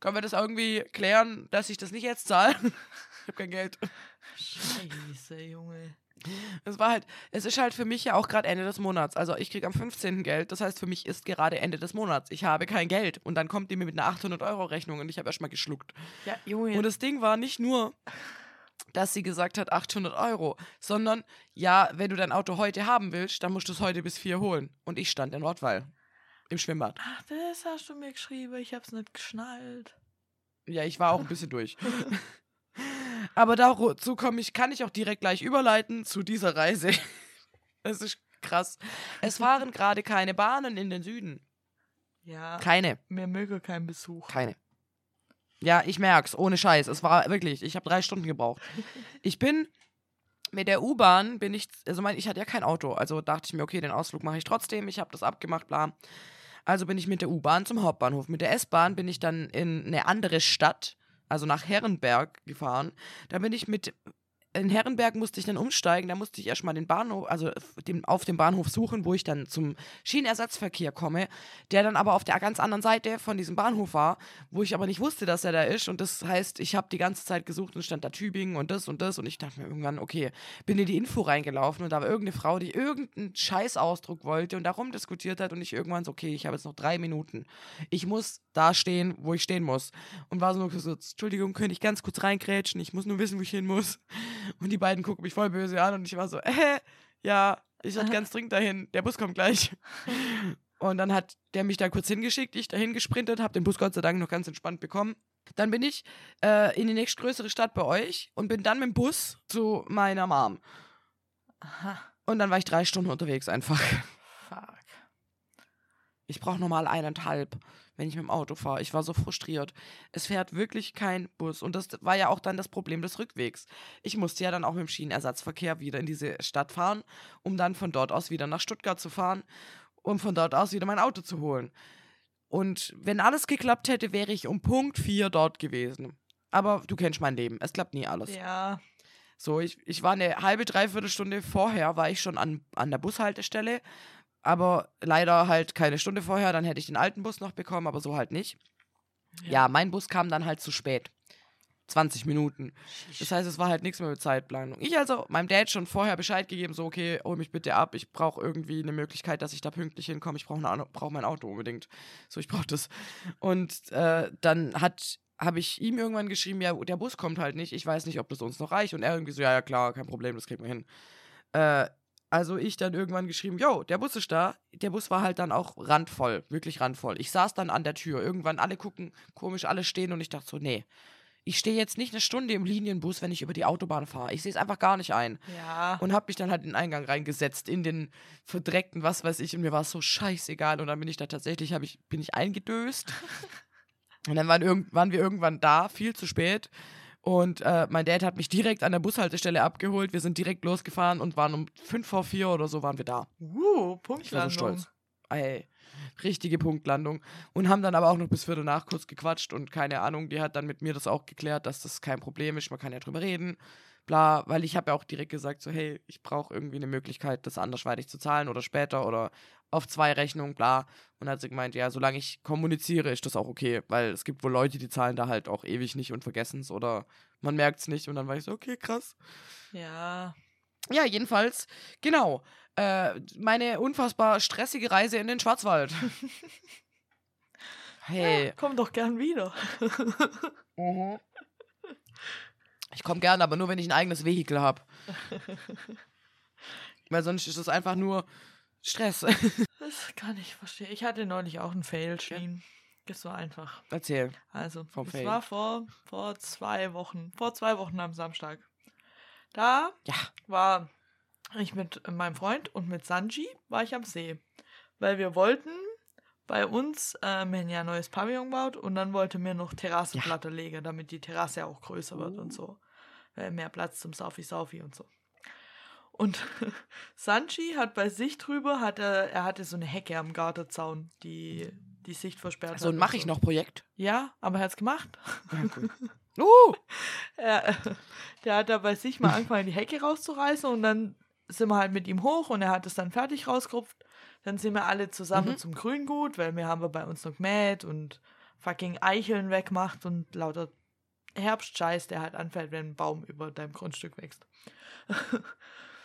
können wir das irgendwie klären, dass ich das nicht jetzt zahle? ich habe kein Geld. Scheiße, Junge. Es war halt, es ist halt für mich ja auch gerade Ende des Monats. Also ich kriege am 15. Geld, das heißt für mich ist gerade Ende des Monats. Ich habe kein Geld und dann kommt die mir mit einer 800 Euro Rechnung und ich habe erstmal geschluckt. Ja, Junge. Und das Ding war nicht nur, dass sie gesagt hat 800 Euro, sondern ja, wenn du dein Auto heute haben willst, dann musst du es heute bis vier holen. Und ich stand in Rottweil im Schwimmbad. Ach, das hast du mir geschrieben. Ich hab's nicht geschnallt. Ja, ich war auch ein bisschen durch. Aber dazu komme ich, kann ich auch direkt gleich überleiten zu dieser Reise. Das ist krass. Es fahren gerade keine Bahnen in den Süden. Ja, Keine. mir möge kein Besuch. Keine. Ja, ich merk's, ohne Scheiß. Es war wirklich, ich habe drei Stunden gebraucht. Ich bin mit der U-Bahn, bin ich, also mein, ich hatte ja kein Auto, also dachte ich mir, okay, den Ausflug mache ich trotzdem. Ich habe das abgemacht, bla. Also bin ich mit der U-Bahn zum Hauptbahnhof. Mit der S-Bahn bin ich dann in eine andere Stadt, also nach Herrenberg gefahren. Da bin ich mit in Herrenberg musste ich dann umsteigen, da musste ich erstmal den Bahnhof, also den, auf dem Bahnhof suchen, wo ich dann zum Schienenersatzverkehr komme, der dann aber auf der ganz anderen Seite von diesem Bahnhof war, wo ich aber nicht wusste, dass er da ist. Und das heißt, ich habe die ganze Zeit gesucht und stand da Tübingen und das und das. Und ich dachte mir irgendwann, okay, bin in die Info reingelaufen und da war irgendeine Frau, die irgendeinen Scheißausdruck wollte und darum diskutiert hat. Und ich irgendwann so, okay, ich habe jetzt noch drei Minuten. Ich muss da stehen, wo ich stehen muss. Und war so, so Entschuldigung, könnte ich ganz kurz reingrätschen? Ich muss nur wissen, wo ich hin muss. Und die beiden gucken mich voll böse an und ich war so, äh, ja, ich sollte ganz dringend dahin, der Bus kommt gleich. Und dann hat der mich da kurz hingeschickt, ich dahin gesprintet, habe den Bus Gott sei Dank noch ganz entspannt bekommen. Dann bin ich äh, in die nächstgrößere Stadt bei euch und bin dann mit dem Bus zu meiner Mom. Aha, Und dann war ich drei Stunden unterwegs einfach. fuck. Ich brauche normal eineinhalb, wenn ich mit dem Auto fahre. Ich war so frustriert. Es fährt wirklich kein Bus. Und das war ja auch dann das Problem des Rückwegs. Ich musste ja dann auch mit dem Schienenersatzverkehr wieder in diese Stadt fahren, um dann von dort aus wieder nach Stuttgart zu fahren, um von dort aus wieder mein Auto zu holen. Und wenn alles geklappt hätte, wäre ich um Punkt 4 dort gewesen. Aber du kennst mein Leben. Es klappt nie alles. Ja, So, ich, ich war eine halbe, dreiviertel Stunde vorher, war ich schon an, an der Bushaltestelle. Aber leider halt keine Stunde vorher, dann hätte ich den alten Bus noch bekommen, aber so halt nicht. Ja, mein Bus kam dann halt zu spät. 20 Minuten. Das heißt, es war halt nichts mehr mit Zeitplanung. Ich also meinem Dad schon vorher Bescheid gegeben, so, okay, hol mich bitte ab. Ich brauche irgendwie eine Möglichkeit, dass ich da pünktlich hinkomme. Ich brauche brauch mein Auto unbedingt. So, ich brauche das. Und äh, dann hat habe ich ihm irgendwann geschrieben, ja, der Bus kommt halt nicht. Ich weiß nicht, ob das uns noch reicht. Und er irgendwie so, ja, ja, klar, kein Problem, das kriegen wir hin. Äh, also ich dann irgendwann geschrieben, yo, der Bus ist da. Der Bus war halt dann auch randvoll, wirklich randvoll. Ich saß dann an der Tür. Irgendwann alle gucken komisch, alle stehen und ich dachte so, nee, ich stehe jetzt nicht eine Stunde im Linienbus, wenn ich über die Autobahn fahre. Ich sehe es einfach gar nicht ein. Ja. Und habe mich dann halt in den Eingang reingesetzt, in den verdreckten, was weiß ich, und mir war es so scheißegal. Und dann bin ich da tatsächlich, ich, bin ich eingedöst. und dann waren, waren wir irgendwann da, viel zu spät. Und äh, mein Dad hat mich direkt an der Bushaltestelle abgeholt. Wir sind direkt losgefahren und waren um 5 vor 4 oder so waren wir da. Uh, Punktlandung. Ich war so stolz. Ey, richtige Punktlandung. Und haben dann aber auch noch bis Viertel nach kurz gequatscht und keine Ahnung, die hat dann mit mir das auch geklärt, dass das kein Problem ist, man kann ja drüber reden. Bla, weil ich habe ja auch direkt gesagt, so, hey, ich brauche irgendwie eine Möglichkeit, das andersweitig zu zahlen oder später oder auf zwei Rechnungen, bla. Und hat sie gemeint, ja, solange ich kommuniziere, ist das auch okay, weil es gibt wohl Leute, die zahlen da halt auch ewig nicht und vergessen es oder man merkt es nicht und dann war ich so, okay, krass. Ja. Ja, jedenfalls, genau. Äh, meine unfassbar stressige Reise in den Schwarzwald. hey. Ja, komm doch gern wieder. mhm. Ich komme gern, aber nur, wenn ich ein eigenes Vehikel habe. Weil sonst ist es einfach nur Stress. das kann ich verstehen. Ich hatte neulich auch einen Fail-Stream. Das war einfach. Erzähl. Also, vom es Fail. war vor, vor zwei Wochen. Vor zwei Wochen am Samstag. Da ja. war ich mit meinem Freund und mit Sanji war ich am See. Weil wir wollten bei uns, äh, wir haben ja ein neues Pavillon gebaut und dann wollte mir noch Terrassenplatte ja. legen, damit die Terrasse auch größer wird und so. Weil mehr Platz zum Saufi-Saufi und so. Und Sanchi hat bei sich drüber, hat er, er hatte so eine Hecke am Gartenzaun, die die Sicht versperrt also, hat. So ein Mach ich noch Projekt? Ja, aber er hat es gemacht. Ja, cool. uh! er, der hat da bei sich mal angefangen, die Hecke rauszureißen und dann sind wir halt mit ihm hoch und er hat es dann fertig rausgerupft. Dann sind wir alle zusammen mhm. zum Grüngut, weil wir haben wir bei uns noch gemäht und fucking Eicheln weggemacht und lauter Herbstscheiß, der halt anfällt, wenn ein Baum über deinem Grundstück wächst.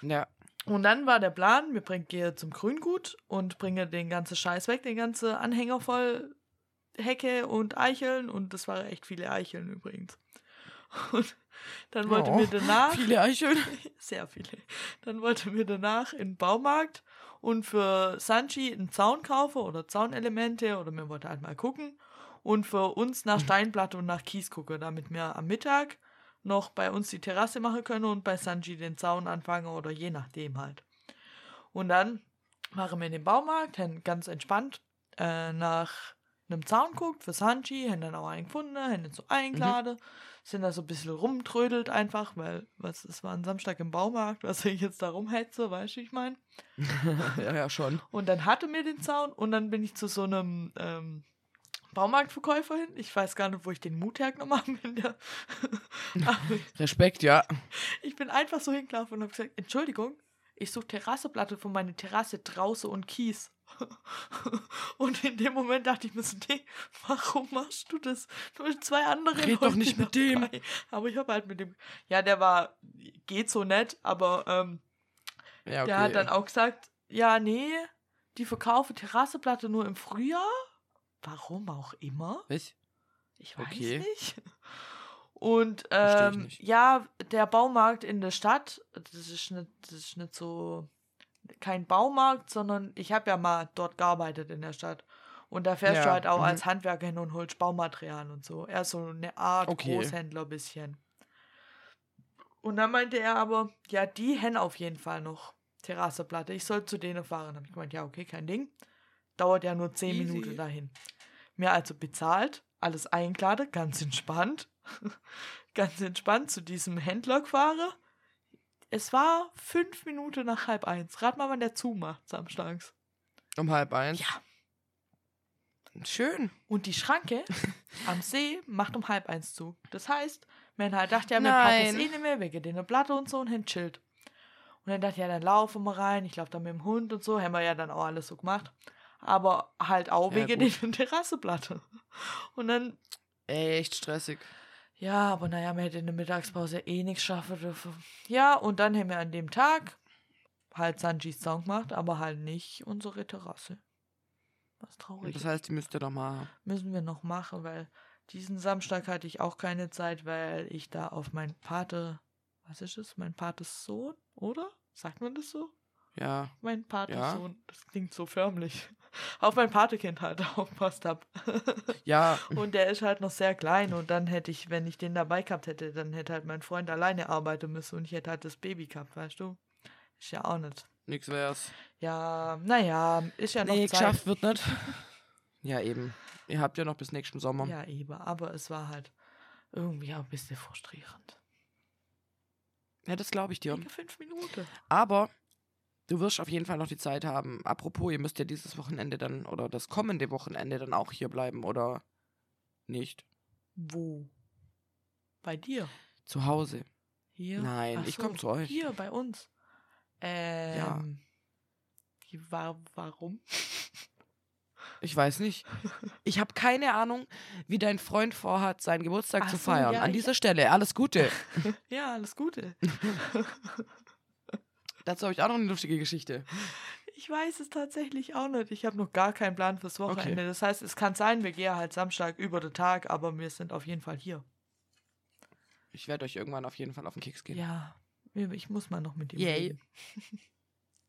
ja. Und dann war der Plan, wir bringen gehe zum Grüngut und bringe den ganzen Scheiß weg, den ganzen Anhänger voll Hecke und Eicheln und das waren echt viele Eicheln übrigens. Und dann wollte oh, mir danach. Viele Eicheln. Sehr viele. Dann wollte mir danach in den Baumarkt und für Sanchi einen Zaun kaufen oder Zaunelemente oder mir wollte halt mal gucken. Und für uns nach mhm. Steinplatte und nach Kies gucken, damit wir am Mittag noch bei uns die Terrasse machen können und bei Sanji den Zaun anfangen oder je nachdem halt. Und dann machen wir in den Baumarkt, haben ganz entspannt äh, nach einem Zaun guckt für Sanji, haben dann auch einen gefunden, haben den so eingeladen. Mhm sind da so ein bisschen rumtrödelt einfach, weil was es war ein Samstag im Baumarkt, was ich jetzt da rumhetze, weißt du, ich meine. ja, ja, schon. Und dann hatte mir den Zaun und dann bin ich zu so einem ähm, Baumarktverkäufer hin. Ich weiß gar nicht, wo ich den Mut hergenommen habe. Respekt, ja. Ich bin einfach so hingelaufen und habe gesagt, Entschuldigung, ich suche Terrasseplatte von meiner Terrasse draußen und Kies. Und in dem Moment dachte ich mir so, nee, warum machst du das? Nur zwei andere Red Leute doch nicht mit dabei. dem. Aber ich habe halt mit dem, ja, der war, geht so nett, aber ähm, ja, okay. der hat dann auch gesagt, ja, nee, die verkaufen Terrasseplatte nur im Frühjahr. Warum auch immer. Was? Ich weiß okay. nicht. Und ähm, ja, der Baumarkt in der Stadt, das ist nicht, das ist nicht so kein Baumarkt, sondern ich habe ja mal dort gearbeitet in der Stadt. Und da fährst ja. du halt auch mhm. als Handwerker hin und holst Baumaterial und so. Er ist so eine Art okay. Großhändler bisschen. Und dann meinte er aber, ja, die haben auf jeden Fall noch Terrasseplatte. Ich soll zu denen fahren. Habe ich gemeint, ja, okay, kein Ding. Dauert ja nur zehn Easy. Minuten dahin. Mir also bezahlt, alles eingeladen, ganz entspannt. ganz entspannt zu diesem Händler gefahren es war fünf Minuten nach halb eins. Rat mal, wann der zumacht samstags. Um halb eins? Ja. Schön. Und die Schranke am See macht um halb eins zu. Das heißt, man halt dachte ja, man packt es eh nicht mehr, wegen der Platte und so und hin chillt. Und dann dachte ich, ja, dann laufen wir rein. Ich laufe da mit dem Hund und so. Haben wir ja dann auch alles so gemacht. Aber halt auch ja, wegen der Terrasseplatte. Und dann. Echt stressig. Ja, aber naja, wir hätten in der Mittagspause eh nichts schaffen dürfen. Ja, und dann haben wir an dem Tag halt Sanjis Song gemacht, aber halt nicht unsere Terrasse. Was traurig. Das heißt, die müsst ihr doch mal. Müssen wir noch machen, weil diesen Samstag hatte ich auch keine Zeit, weil ich da auf mein Pate, was ist es, mein Pates Sohn, oder? Sagt man das so? Ja. Mein Ja. Patensohn. Das klingt so förmlich. Auf mein Patekind halt aufpasst hab. Ja, Und der ist halt noch sehr klein und dann hätte ich, wenn ich den dabei gehabt hätte, dann hätte halt mein Freund alleine arbeiten müssen und ich hätte halt das Baby gehabt, weißt du? Ist ja auch nicht. nix wär's. Ja, naja, ist ja noch Nee, Zeit. geschafft wird nicht. Ja, eben. Ihr habt ja noch bis nächsten Sommer. Ja, eben, aber es war halt irgendwie auch ein bisschen frustrierend. Ja, das glaube ich dir. Fünf Minuten. Aber du wirst auf jeden Fall noch die Zeit haben. Apropos, ihr müsst ja dieses Wochenende dann oder das kommende Wochenende dann auch hier bleiben oder nicht? Wo? Bei dir? Zu Hause. Hier? Nein, Ach ich so, komm zu euch. Hier, bei uns. Ähm. Die war, warum? Ich weiß nicht. Ich habe keine Ahnung, wie dein Freund vorhat, seinen Geburtstag Ach zu so, feiern. ja, An dieser Stelle, alles Gute. Ja, alles Gute. Dazu habe ich auch noch eine lustige Geschichte. Ich weiß es tatsächlich auch nicht. Ich habe noch gar keinen Plan fürs Wochenende. Okay. Das heißt, es kann sein, wir gehen halt Samstag über den Tag, aber wir sind auf jeden Fall hier. Ich werde euch irgendwann auf jeden Fall auf den Keks gehen. Ja, ich muss mal noch mit ihm Yay. reden.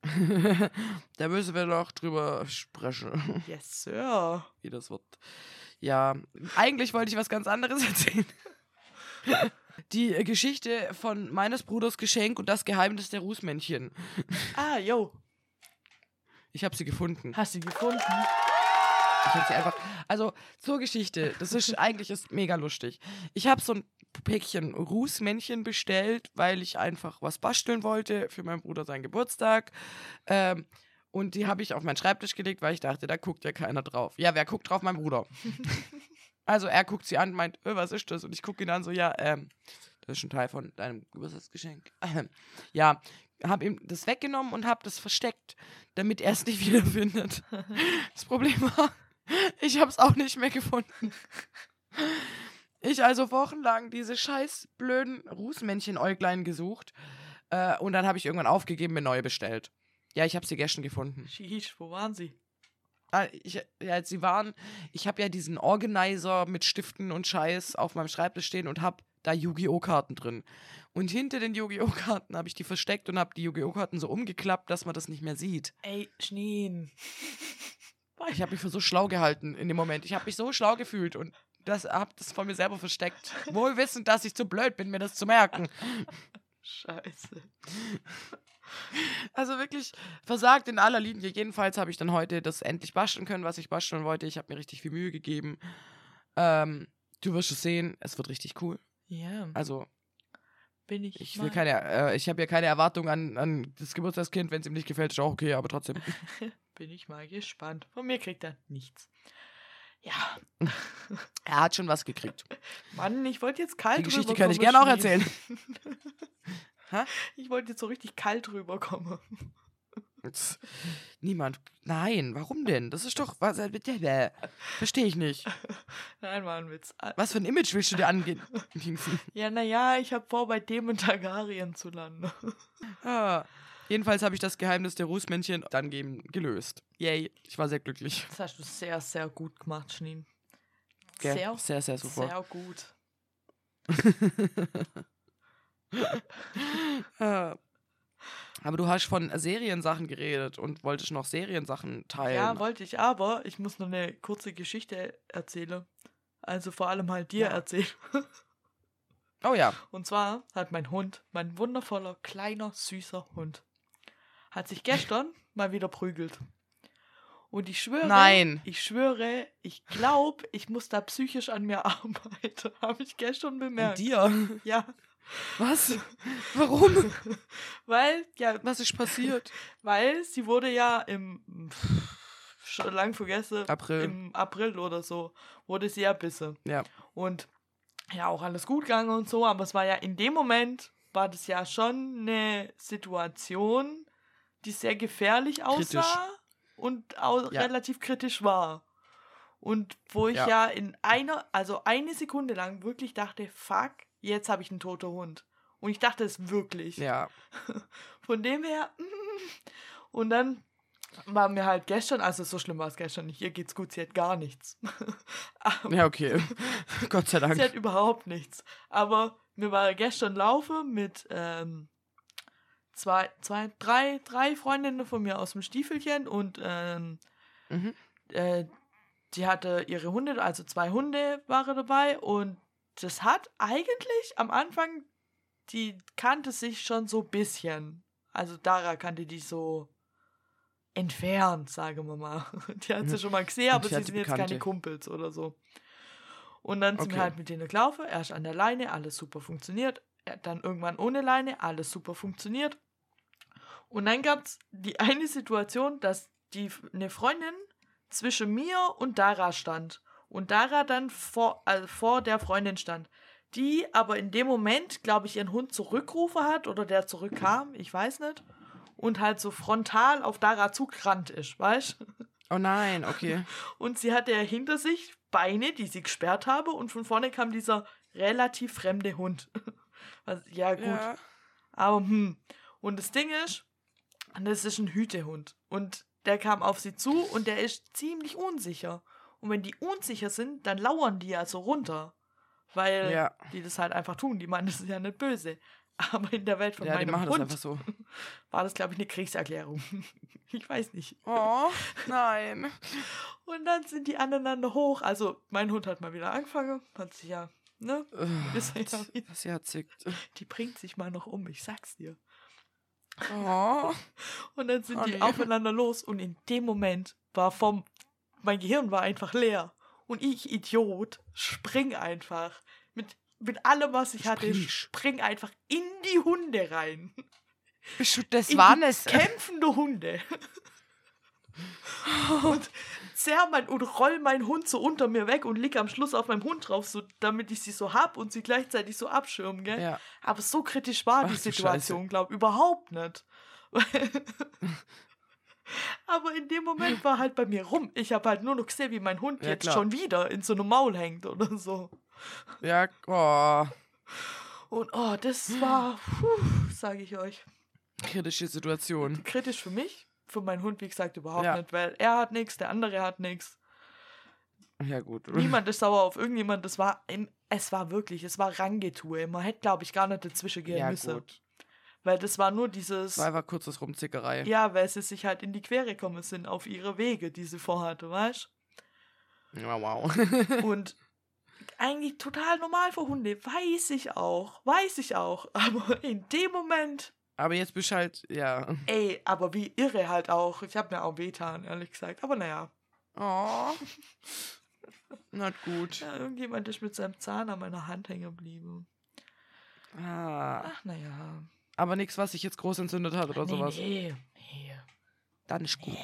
da müssen wir noch drüber sprechen, Yes, Sir. wie das wird. Ja, eigentlich wollte ich was ganz anderes erzählen. Die äh, Geschichte von meines Bruders Geschenk und das Geheimnis der Rußmännchen. Ah, yo. Ich habe sie gefunden. Hast du sie gefunden? Ich habe sie einfach. Also zur Geschichte. Das ist eigentlich ist mega lustig. Ich habe so ein Päckchen Rußmännchen bestellt, weil ich einfach was basteln wollte für meinen Bruder seinen Geburtstag. Ähm, und die habe ich auf meinen Schreibtisch gelegt, weil ich dachte, da guckt ja keiner drauf. Ja, wer guckt drauf? Mein Bruder. also er guckt sie an, meint, äh, was ist das? Und ich gucke ihn an, so, ja, ähm, das ist ein Teil von deinem Geburtstagsgeschenk. ja, habe ihm das weggenommen und habe das versteckt, damit er es nicht wiederfindet. Das Problem war, ich habe es auch nicht mehr gefunden. Ich also wochenlang diese scheiß blöden Rußmännchen-Äuglein gesucht äh, und dann habe ich irgendwann aufgegeben, mir neue bestellt. Ja, ich habe sie gestern gefunden. Sheesh, wo waren sie? Ah, Ich, ja, sie waren, ich habe ja diesen Organizer mit Stiften und Scheiß auf meinem Schreibtisch stehen und habe da Yu-Gi-Oh! Karten drin. Und hinter den Yu-Gi-Oh! Karten habe ich die versteckt und habe die Yu-Gi-Oh! Karten so umgeklappt, dass man das nicht mehr sieht. Ey, Schneen. Ich habe mich für so schlau gehalten in dem Moment. Ich habe mich so schlau gefühlt und das habe das von mir selber versteckt. Wohl wissend, dass ich zu blöd bin, mir das zu merken. Scheiße. Also wirklich versagt in aller Linie. Jedenfalls habe ich dann heute das endlich basteln können, was ich basteln wollte. Ich habe mir richtig viel Mühe gegeben. Ähm, du wirst es sehen, es wird richtig cool. Ja, Also bin ich. ich mal- will keine, äh, ich habe ja keine Erwartung an, an das Geburtstagskind. Wenn es ihm nicht gefällt, ist auch okay, aber trotzdem. Bin ich mal gespannt. Von mir kriegt er nichts. Ja, Er hat schon was gekriegt. Mann, ich wollte jetzt kalt Die Geschichte kann ich gerne auch erzählen. Hä? Ich wollte jetzt so richtig kalt rüberkommen. Jetzt- Niemand. Nein, warum denn? Das ist doch. Was, äh, verstehe ich nicht. Nein, war ein Witz. Was für ein Image willst du dir angehen? Ja, naja, ich habe vor, bei dem in Targaryen zu landen. ah. Jedenfalls habe ich das Geheimnis der Rußmännchen dann eben gelöst. Yay. Ich war sehr glücklich. Das hast du sehr, sehr gut gemacht, Schneen. Sehr, sehr, sehr super. sehr gut. Ah. Aber du hast von Seriensachen geredet und wolltest noch Seriensachen teilen. Ja, wollte ich, aber ich muss noch eine kurze Geschichte erzählen. Also vor allem halt dir Ja. erzählen. oh ja. Und zwar hat mein Hund, mein wundervoller, kleiner, süßer Hund, hat sich gestern mal wieder prügelt. Und ich schwöre, Nein. ich schwöre, ich glaube, ich muss da psychisch an mir arbeiten. Habe ich gestern An bemerkt. dir. Ja, Was? Warum? weil, ja, Was ist passiert? weil sie wurde ja im, schon lang vergessen, April. im April oder so, wurde sie ja bissen. Ja. Und ja, auch alles gut gegangen und so, aber es war ja in dem Moment, war das ja schon eine Situation, die sehr gefährlich aussah Kritisch. und auch Ja. relativ kritisch war. Und wo ich Ja. ja. in einer, also eine Sekunde lang wirklich dachte, fuck, jetzt habe ich einen toten Hund. Und ich dachte es wirklich. Ja. Von dem her, und dann war mir halt gestern, also so schlimm war es gestern nicht, ihr geht's gut, sie hat gar nichts. Ja, okay. Gott sei Sie Dank. hat überhaupt nichts. Aber mir war gestern laufe mit ähm, zwei, zwei, drei, drei Freundinnen von mir aus dem Stiefelchen und ähm, Mhm. äh, die hatte ihre Hunde, also zwei Hunde waren dabei und das hat eigentlich am Anfang, die kannte sich schon so ein bisschen. Also Dara kannte die so entfernt, sagen wir mal. Die hat sie schon mal gesehen, aber sie sind jetzt keine. Kumpels oder so. Und dann sind wir Okay. halt mit denen gelaufen, erst an der Leine, alles super funktioniert. Dann irgendwann ohne Leine, alles super funktioniert. Und dann gab es die eine Situation, dass die eine Freundin zwischen mir und Dara stand. Und Dara dann vor, also vor der Freundin stand. Die aber in dem Moment, glaube ich, ihren Hund zurückgerufen hat oder der zurückkam, ich weiß nicht. Und halt so frontal auf Dara zugerannt ist, weißt Oh nein, okay. Und sie hatte ja hinter sich Beine, die sie gesperrt habe. Und von vorne kam dieser relativ fremde Hund. Was, ja, gut. Ja. Aber hm. Und das Ding ist, das ist ein Hütehund. Und der kam auf sie zu und der ist ziemlich unsicher. Und wenn die unsicher sind, dann lauern die ja so runter. Weil Ja. die das halt einfach tun. Die meinen, das ist ja nicht böse. Aber in der Welt von Ja, die meinem machen das Hund einfach so. war das, glaube ich, eine Kriegserklärung. ich weiß nicht. Oh, nein. Und dann sind die aneinander hoch. Also, mein Hund hat mal wieder angefangen. Hat sich ja, ne? Ist ja wieder- Was herzigt. Die bringt sich mal noch um, ich sag's dir. Oh. Und dann sind Oh, die nee. aufeinander los und in dem Moment war vom, mein Gehirn war einfach leer. Und ich, Idiot, spring einfach. Mit, mit allem, was ich hatte, Springst. spring einfach in die Hunde rein. Bist du das waren es? kämpfende Hunde. und zerr mein und roll meinen Hund so unter mir weg und lieg am Schluss auf meinem Hund drauf, so, damit ich sie so hab und sie gleichzeitig so abschirmen, gell? Ja. Aber so kritisch war Ach die Situation, glaub überhaupt nicht. Aber in dem Moment war halt bei mir rum. Ich habe halt nur noch gesehen, wie mein Hund Ja, jetzt klar. schon wieder in so einem Maul hängt oder so. Ja, oh. Und oh, das war, sage ich euch, Kritische Situation. kritisch für mich. Für meinen Hund, wie gesagt, überhaupt Ja. nicht, weil er hat nichts, der andere hat nichts. Ja, gut. Niemand ist sauer auf irgendjemand. Das war, es war wirklich, es war Rangetue. Man hätte, glaube ich, gar nicht dazwischen gehen Ja, müssen. gut. Weil das war nur dieses. War einfach kurzes Rumzickerei. Ja, weil sie sich halt in die Quere gekommen sind auf ihre Wege, die sie vorhatte, weißt Ja, wow. Und eigentlich total normal für Hunde, weiß ich auch, weiß ich auch. Aber in dem Moment, Aber jetzt bist du halt, ja. ey, aber wie irre halt auch. Ich habe mir auch wehtan, ehrlich gesagt. Aber naja, Oh. Not gut. ja, irgendjemand ist mit seinem Zahn an meiner Hand hängen geblieben. Ah. Ach, naja. Aber nichts, was sich jetzt groß entzündet hat oder nee, sowas. nee, nee. Dann ist gut.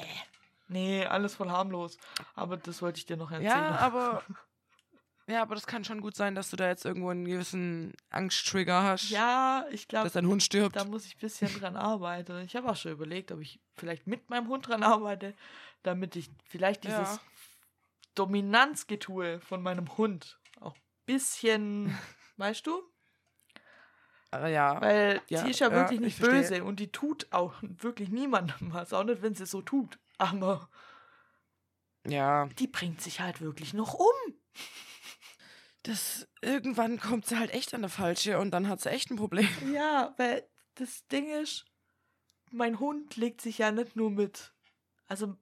Nee, alles voll harmlos. Aber das wollte ich dir noch erzählen. Ja, aber. Ja, aber das kann schon gut sein, dass du da jetzt irgendwo einen gewissen Angsttrigger hast. Ja, ich glaube, Dass dein Hund stirbt. Da muss ich ein bisschen dran arbeiten. Ich habe auch schon überlegt, ob ich vielleicht mit meinem Hund dran arbeite, damit ich vielleicht dieses Ja. Dominanzgetue von meinem Hund auch ein bisschen, weißt du? Aber ja. Weil Ja, sie ist ja ja, wirklich ich nicht verstehe. böse und die tut auch wirklich niemandem was, auch nicht, wenn sie so tut. Aber Ja. die bringt sich halt wirklich noch um. Das, irgendwann kommt sie halt echt an der Falsche und dann hat sie echt ein Problem. Ja, weil das Ding ist, mein Hund legt sich ja nicht nur mit. Also,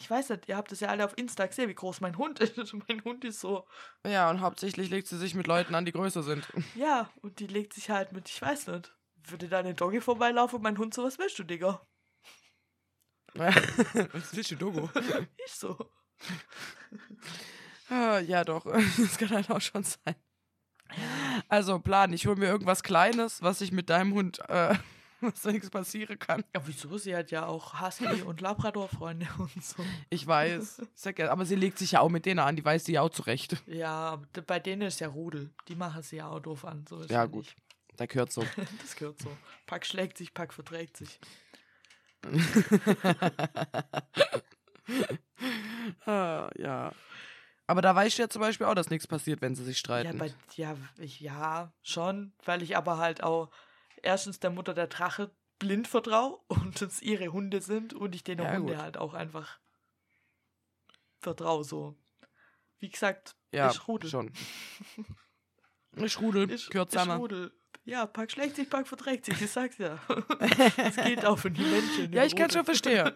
ich weiß nicht, ihr habt es ja alle auf Insta gesehen, wie groß mein Hund ist. mein Hund ist so, Ja, und hauptsächlich legt sie sich mit Leuten an, die größer sind. ja, und die legt sich halt mit, ich weiß nicht. Würde da eine Doggy vorbeilaufen und mein Hund so, was willst du, Digga? Was willst du, Dogo? Ich so. Ah, ja, doch. Das kann halt auch schon sein. Also, Plan, ich hole mir irgendwas Kleines, was ich mit deinem Hund, äh, was da nichts passieren kann. Ja, wieso? Sie hat ja auch Husky und Labrador-Freunde und so. Ich weiß. Sag ja, aber sie legt sich ja auch mit denen an, die weiß sie ja auch zurecht. Ja, bei denen ist ja Rudel. Die machen sie ja auch doof an. So Ja, nicht. gut. Da gehört so. Das gehört so. Pack schlägt sich, Pack verträgt sich. ah, ja. Aber da weißt du ja zum Beispiel auch, dass nichts passiert, wenn sie sich Ja, streiten. bei, ja, ich, ja, schon, weil ich aber halt auch erstens der Mutter der Drache blind vertraue und es ihre Hunde sind und ich den Ja, Hunde gut. halt auch einfach vertraue so. Wie gesagt, ja, ich rudel. schon. Ich rudel, Ich, gehört ich zusammen. rudel. Ja, Pack schlägt sich, Pack verträgt sich, ich sag's ja. Das geht auch für die Menschen. Ja, ich kann schon verstehen.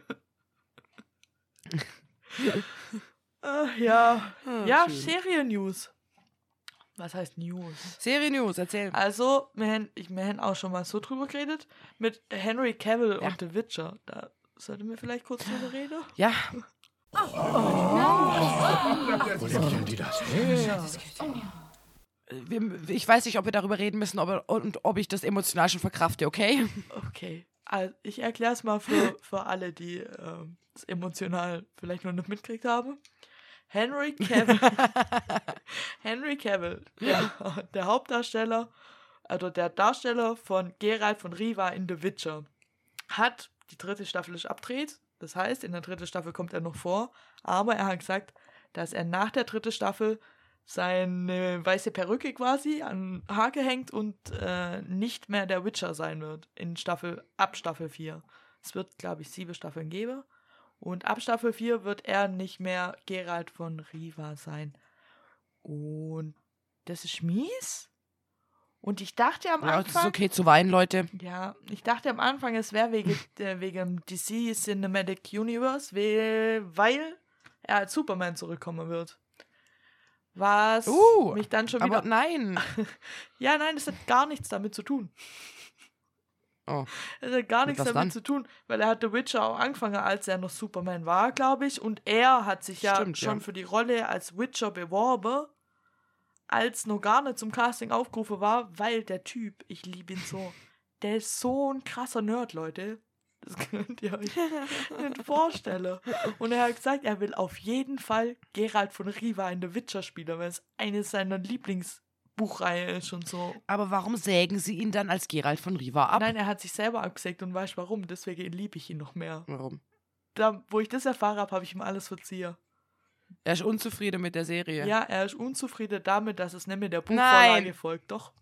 Äh, ja, Ah, ja schön. Serien-News. Was heißt News? Serie-News, erzähl. Also, wir haben, ich, wir haben auch schon mal so drüber geredet, mit Henry Cavill Ja. und The Witcher. Da sollten wir vielleicht kurz drüber reden. Ja, Wo nimmt die das her? ich weiß nicht, ob wir darüber reden müssen ob, und ob ich das emotional schon verkrafte, okay? Okay, also ich erkläre es mal für, für alle, die ähm, es emotional vielleicht noch nicht mitgekriegt haben. Henry Cavill, Henry Cavill, der, der Hauptdarsteller, also der Darsteller von Geralt von Riva in The Witcher, hat die dritte Staffel ist abdreht. Das heißt, in der dritten Staffel kommt er noch vor, aber er hat gesagt, dass er nach der dritten Staffel seine weiße Perücke quasi an den Haken hängt und äh, nicht mehr der Witcher sein wird in Staffel ab Staffel 4. Es wird, glaube ich, sieben Staffeln geben. Und ab Staffel 4 wird er nicht mehr Geralt von Riva sein. Und das ist mies. Und ich dachte am Ja, es ist Anfang. okay zu weinen, Leute. Ja, ich dachte am Anfang, es wäre wegen, äh, wegen DC Cinematic Universe, weil, er als Superman zurückkommen wird. Was Uh, mich dann schon Aber wieder. nein. Ja, nein, das hat gar nichts damit zu tun. Oh. Es hat gar nichts damit dann? zu tun, weil er hat The Witcher auch angefangen, als er noch Superman war, glaube ich. Und er hat sich ja Stimmt, schon ja. für die Rolle als Witcher beworben, als noch gar nicht zum Casting aufgerufen war, weil der Typ, ich liebe ihn so, der ist so ein krasser Nerd, Leute. Das könnt ihr euch nicht vorstellen. Und er hat gesagt, er will auf jeden Fall Geralt von Riva in The Witcher spielen, weil es eine seiner Lieblingsbuchreihe ist und so. Aber warum sägen sie ihn dann als Geralt von Riva ab? Nein, er hat sich selber abgesägt und weißt warum. Deswegen liebe ich ihn noch mehr. Warum? Da, wo ich das erfahren habe, habe ich ihm alles verziehen. Er ist unzufrieden mit der Serie. Ja, er ist unzufrieden damit, dass es nicht mehr der Buchvorlage Nein. folgt. Doch.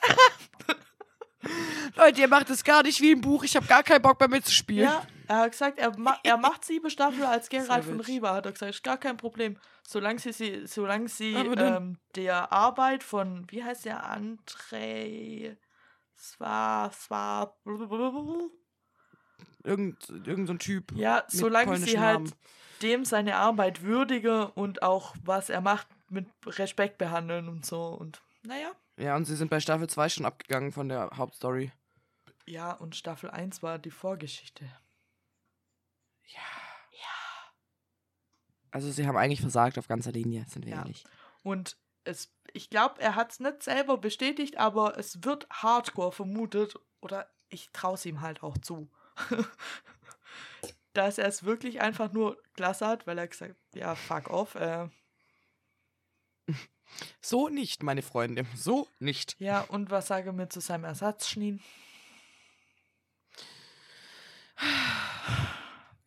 Leute, ihr macht es gar nicht wie im Buch. Ich habe gar keinen Bock mehr mitzuspielen. Ja, er hat gesagt, er, ma er macht sieben Staffeln als Geralt von. Riva. Hat er gesagt, ist gar kein Problem. Solange sie, sie, solange sie ähm, der Arbeit von, wie heißt der, André, zwar, zwar, Irgend, irgend so ein Typ. Ja, solange sie halt Namen. dem seine Arbeit würdige und auch was er macht mit Respekt behandeln und so. Und naja. Ja, und sie sind bei Staffel 2 schon abgegangen von der Hauptstory. Ja, und Staffel 1 war die Vorgeschichte. Also sie haben eigentlich versagt auf ganzer Linie, sind wir Ja. ehrlich. Und es, ich glaube, er hat es nicht selber bestätigt, aber es wird Hardcore vermutet. Oder ich traue es ihm halt auch zu. Dass er es wirklich einfach nur klasse hat, weil er gesagt ja, fuck off. Äh, So nicht, meine Freunde. So nicht. ja, und was sage mir zu seinem Ersatzschnien?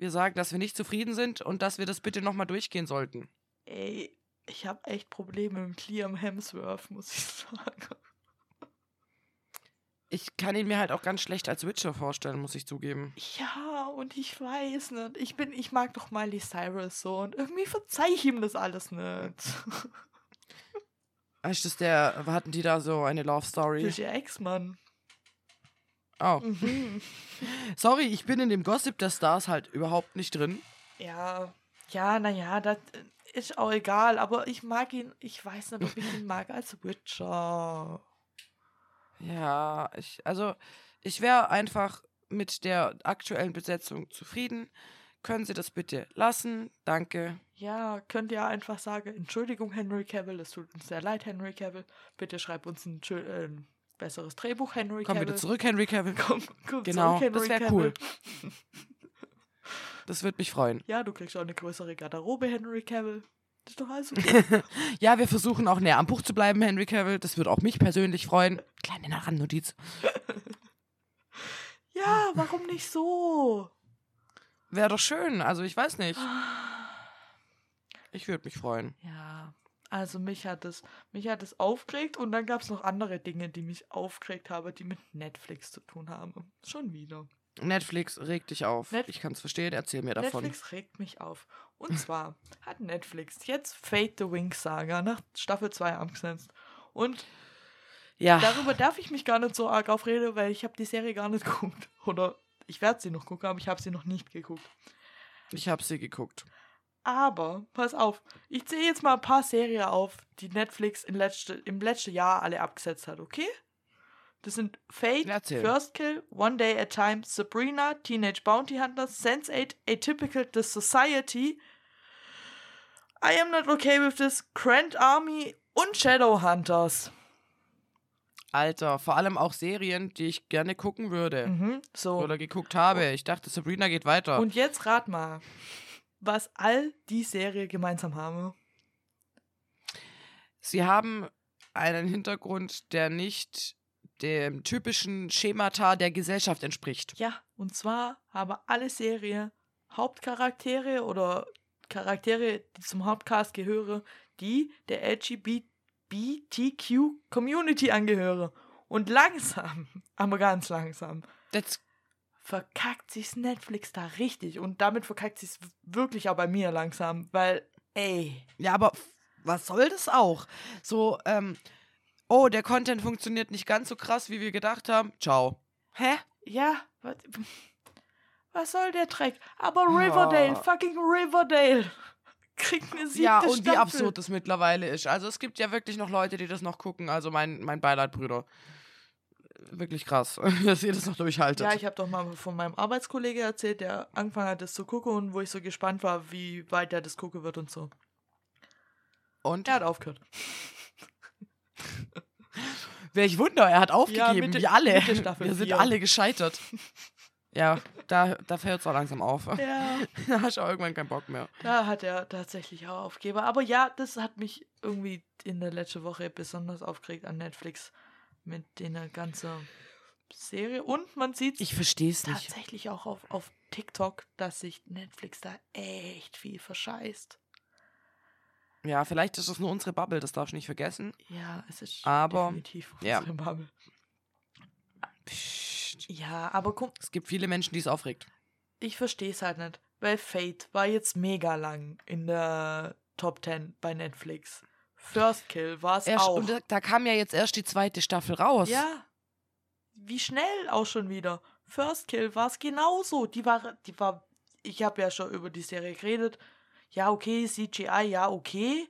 Wir sagen, dass wir nicht zufrieden sind und dass wir das bitte nochmal durchgehen sollten. Ey, ich habe echt Probleme mit Liam Hemsworth, muss ich sagen. Ich kann ihn mir halt auch ganz schlecht als Witcher vorstellen, muss ich zugeben. Ja, und ich weiß nicht. Ich bin, ich mag doch Miley Cyrus so und irgendwie verzeih ich ihm das alles nicht. Ist das der, hatten die da so eine Love Das Story? ist ihr Ex-Mann. Oh, Mhm. sorry, ich bin in dem Gossip der Stars halt überhaupt nicht drin. Ja, ja, naja, das ist auch egal, aber ich mag ihn, ich weiß nicht, ob ich ihn mag als Witcher. Ja, ich, also ich wäre einfach mit der aktuellen Besetzung zufrieden. Können Sie das bitte lassen? Danke. Ja, könnt ihr einfach sagen, Entschuldigung, Henry Cavill, es tut uns sehr leid, Henry Cavill. Bitte schreib uns ein, schö- äh, besseres Drehbuch, Henry Komm Cavill. wieder zurück, Henry Cavill. Komm, komm Genau, zurück, das Henry wär Cavill. cool. Das würde mich freuen. Ja, du kriegst auch eine größere Garderobe, Henry Cavill. Das ist doch alles okay. Ja, wir versuchen auch näher am Buch zu bleiben, Henry Cavill. Das würde auch mich persönlich freuen. Kleine Randnotiz. ja, warum nicht so? Wäre doch schön. Also ich weiß nicht. Ich würde mich freuen. Ja, also mich hat es, mich hat es aufgeregt und dann gab es noch andere Dinge, die mich aufgeregt haben, die mit Netflix zu tun haben. Schon wieder. Netflix regt dich auf. Net- ich kann es verstehen. Erzähl mir davon. Netflix regt mich auf. Und zwar hat Netflix jetzt Fate the Wings Saga nach Staffel 2 abgesetzt. Und Ja. Darüber darf ich mich gar nicht so arg aufreden, weil ich habe die Serie gar nicht geguckt. Oder ich werde sie noch gucken, aber ich habe sie noch nicht geguckt. Ich habe sie geguckt. Aber, pass auf, ich zähle jetzt mal ein paar Serien auf, die Netflix in letzte, im letzten Jahr alle abgesetzt hat, okay? Das sind Fate, Erzähl. First Kill, One Day at a Time, Sabrina, Teenage Bounty Hunters, Sense8, Atypical, The Society, I Am Not Okay With This, Grand Army und Shadowhunters. Alter, vor allem auch Serien, die ich gerne gucken würde. Mhm, so. Oder geguckt habe. Ich dachte, Sabrina geht weiter. Und jetzt rat mal, was all die Serien gemeinsam haben. Sie haben einen Hintergrund, der nicht dem typischen Schemata der Gesellschaft entspricht. Ja, und zwar haben alle Serien Hauptcharaktere oder Charaktere, die zum Hauptcast gehören, die der LGBTQ-Community angehören. Und langsam, aber ganz langsam, Das, verkackt sich's Netflix da richtig. Und damit verkackt sich's wirklich auch bei mir langsam, weil, ey, ja, aber was soll das auch? So, ähm, oh, der Content funktioniert nicht ganz so krass, wie wir gedacht haben. Ciao. Hä? ja, was, was soll der Dreck? Aber Riverdale, Oh. fucking Riverdale, kriegt eine siebte Ja, und wie Staffel. absurd das mittlerweile ist. Also es gibt ja wirklich noch Leute, die das noch gucken. Also mein, mein Beileid, Brüder. Wirklich krass, dass ihr das noch durchhaltet. Ja, ich habe doch mal von meinem Arbeitskollege erzählt, der angefangen hat, das zu gucken und wo ich so gespannt war, wie weit er das gucken wird und so. und? Er hat aufgehört. Welch Wunder, er hat aufgegeben, Mitte- wie alle. Wir sind vier. alle gescheitert. Ja, da, da hört es auch langsam auf. Ja, Da hast du auch irgendwann keinen Bock mehr. da hat er tatsächlich auch aufgegeben. Aber ja, das hat mich irgendwie in der letzten Woche besonders aufgeregt an Netflix mit der ganzen Serie. Und man sieht Ich es nicht. tatsächlich auch auf, auf TikTok, dass sich Netflix da echt viel verscheißt. Ja, vielleicht ist es nur unsere Bubble, das darfst du nicht vergessen. Ja, es ist Aber, definitiv ja. unsere Bubble. Psst. Ja, aber guck, Es gibt viele Menschen, die es aufregt. ich verstehe es halt nicht. Weil Fate war jetzt mega lang in der Top 10 bei Netflix. First Kill war es auch. und da, da kam ja jetzt erst die zweite Staffel raus. Ja. Wie schnell auch schon wieder. First Kill war es genauso. Die war, die war, ich habe ja schon über die Serie geredet. Ja, okay, CGI, ja, okay.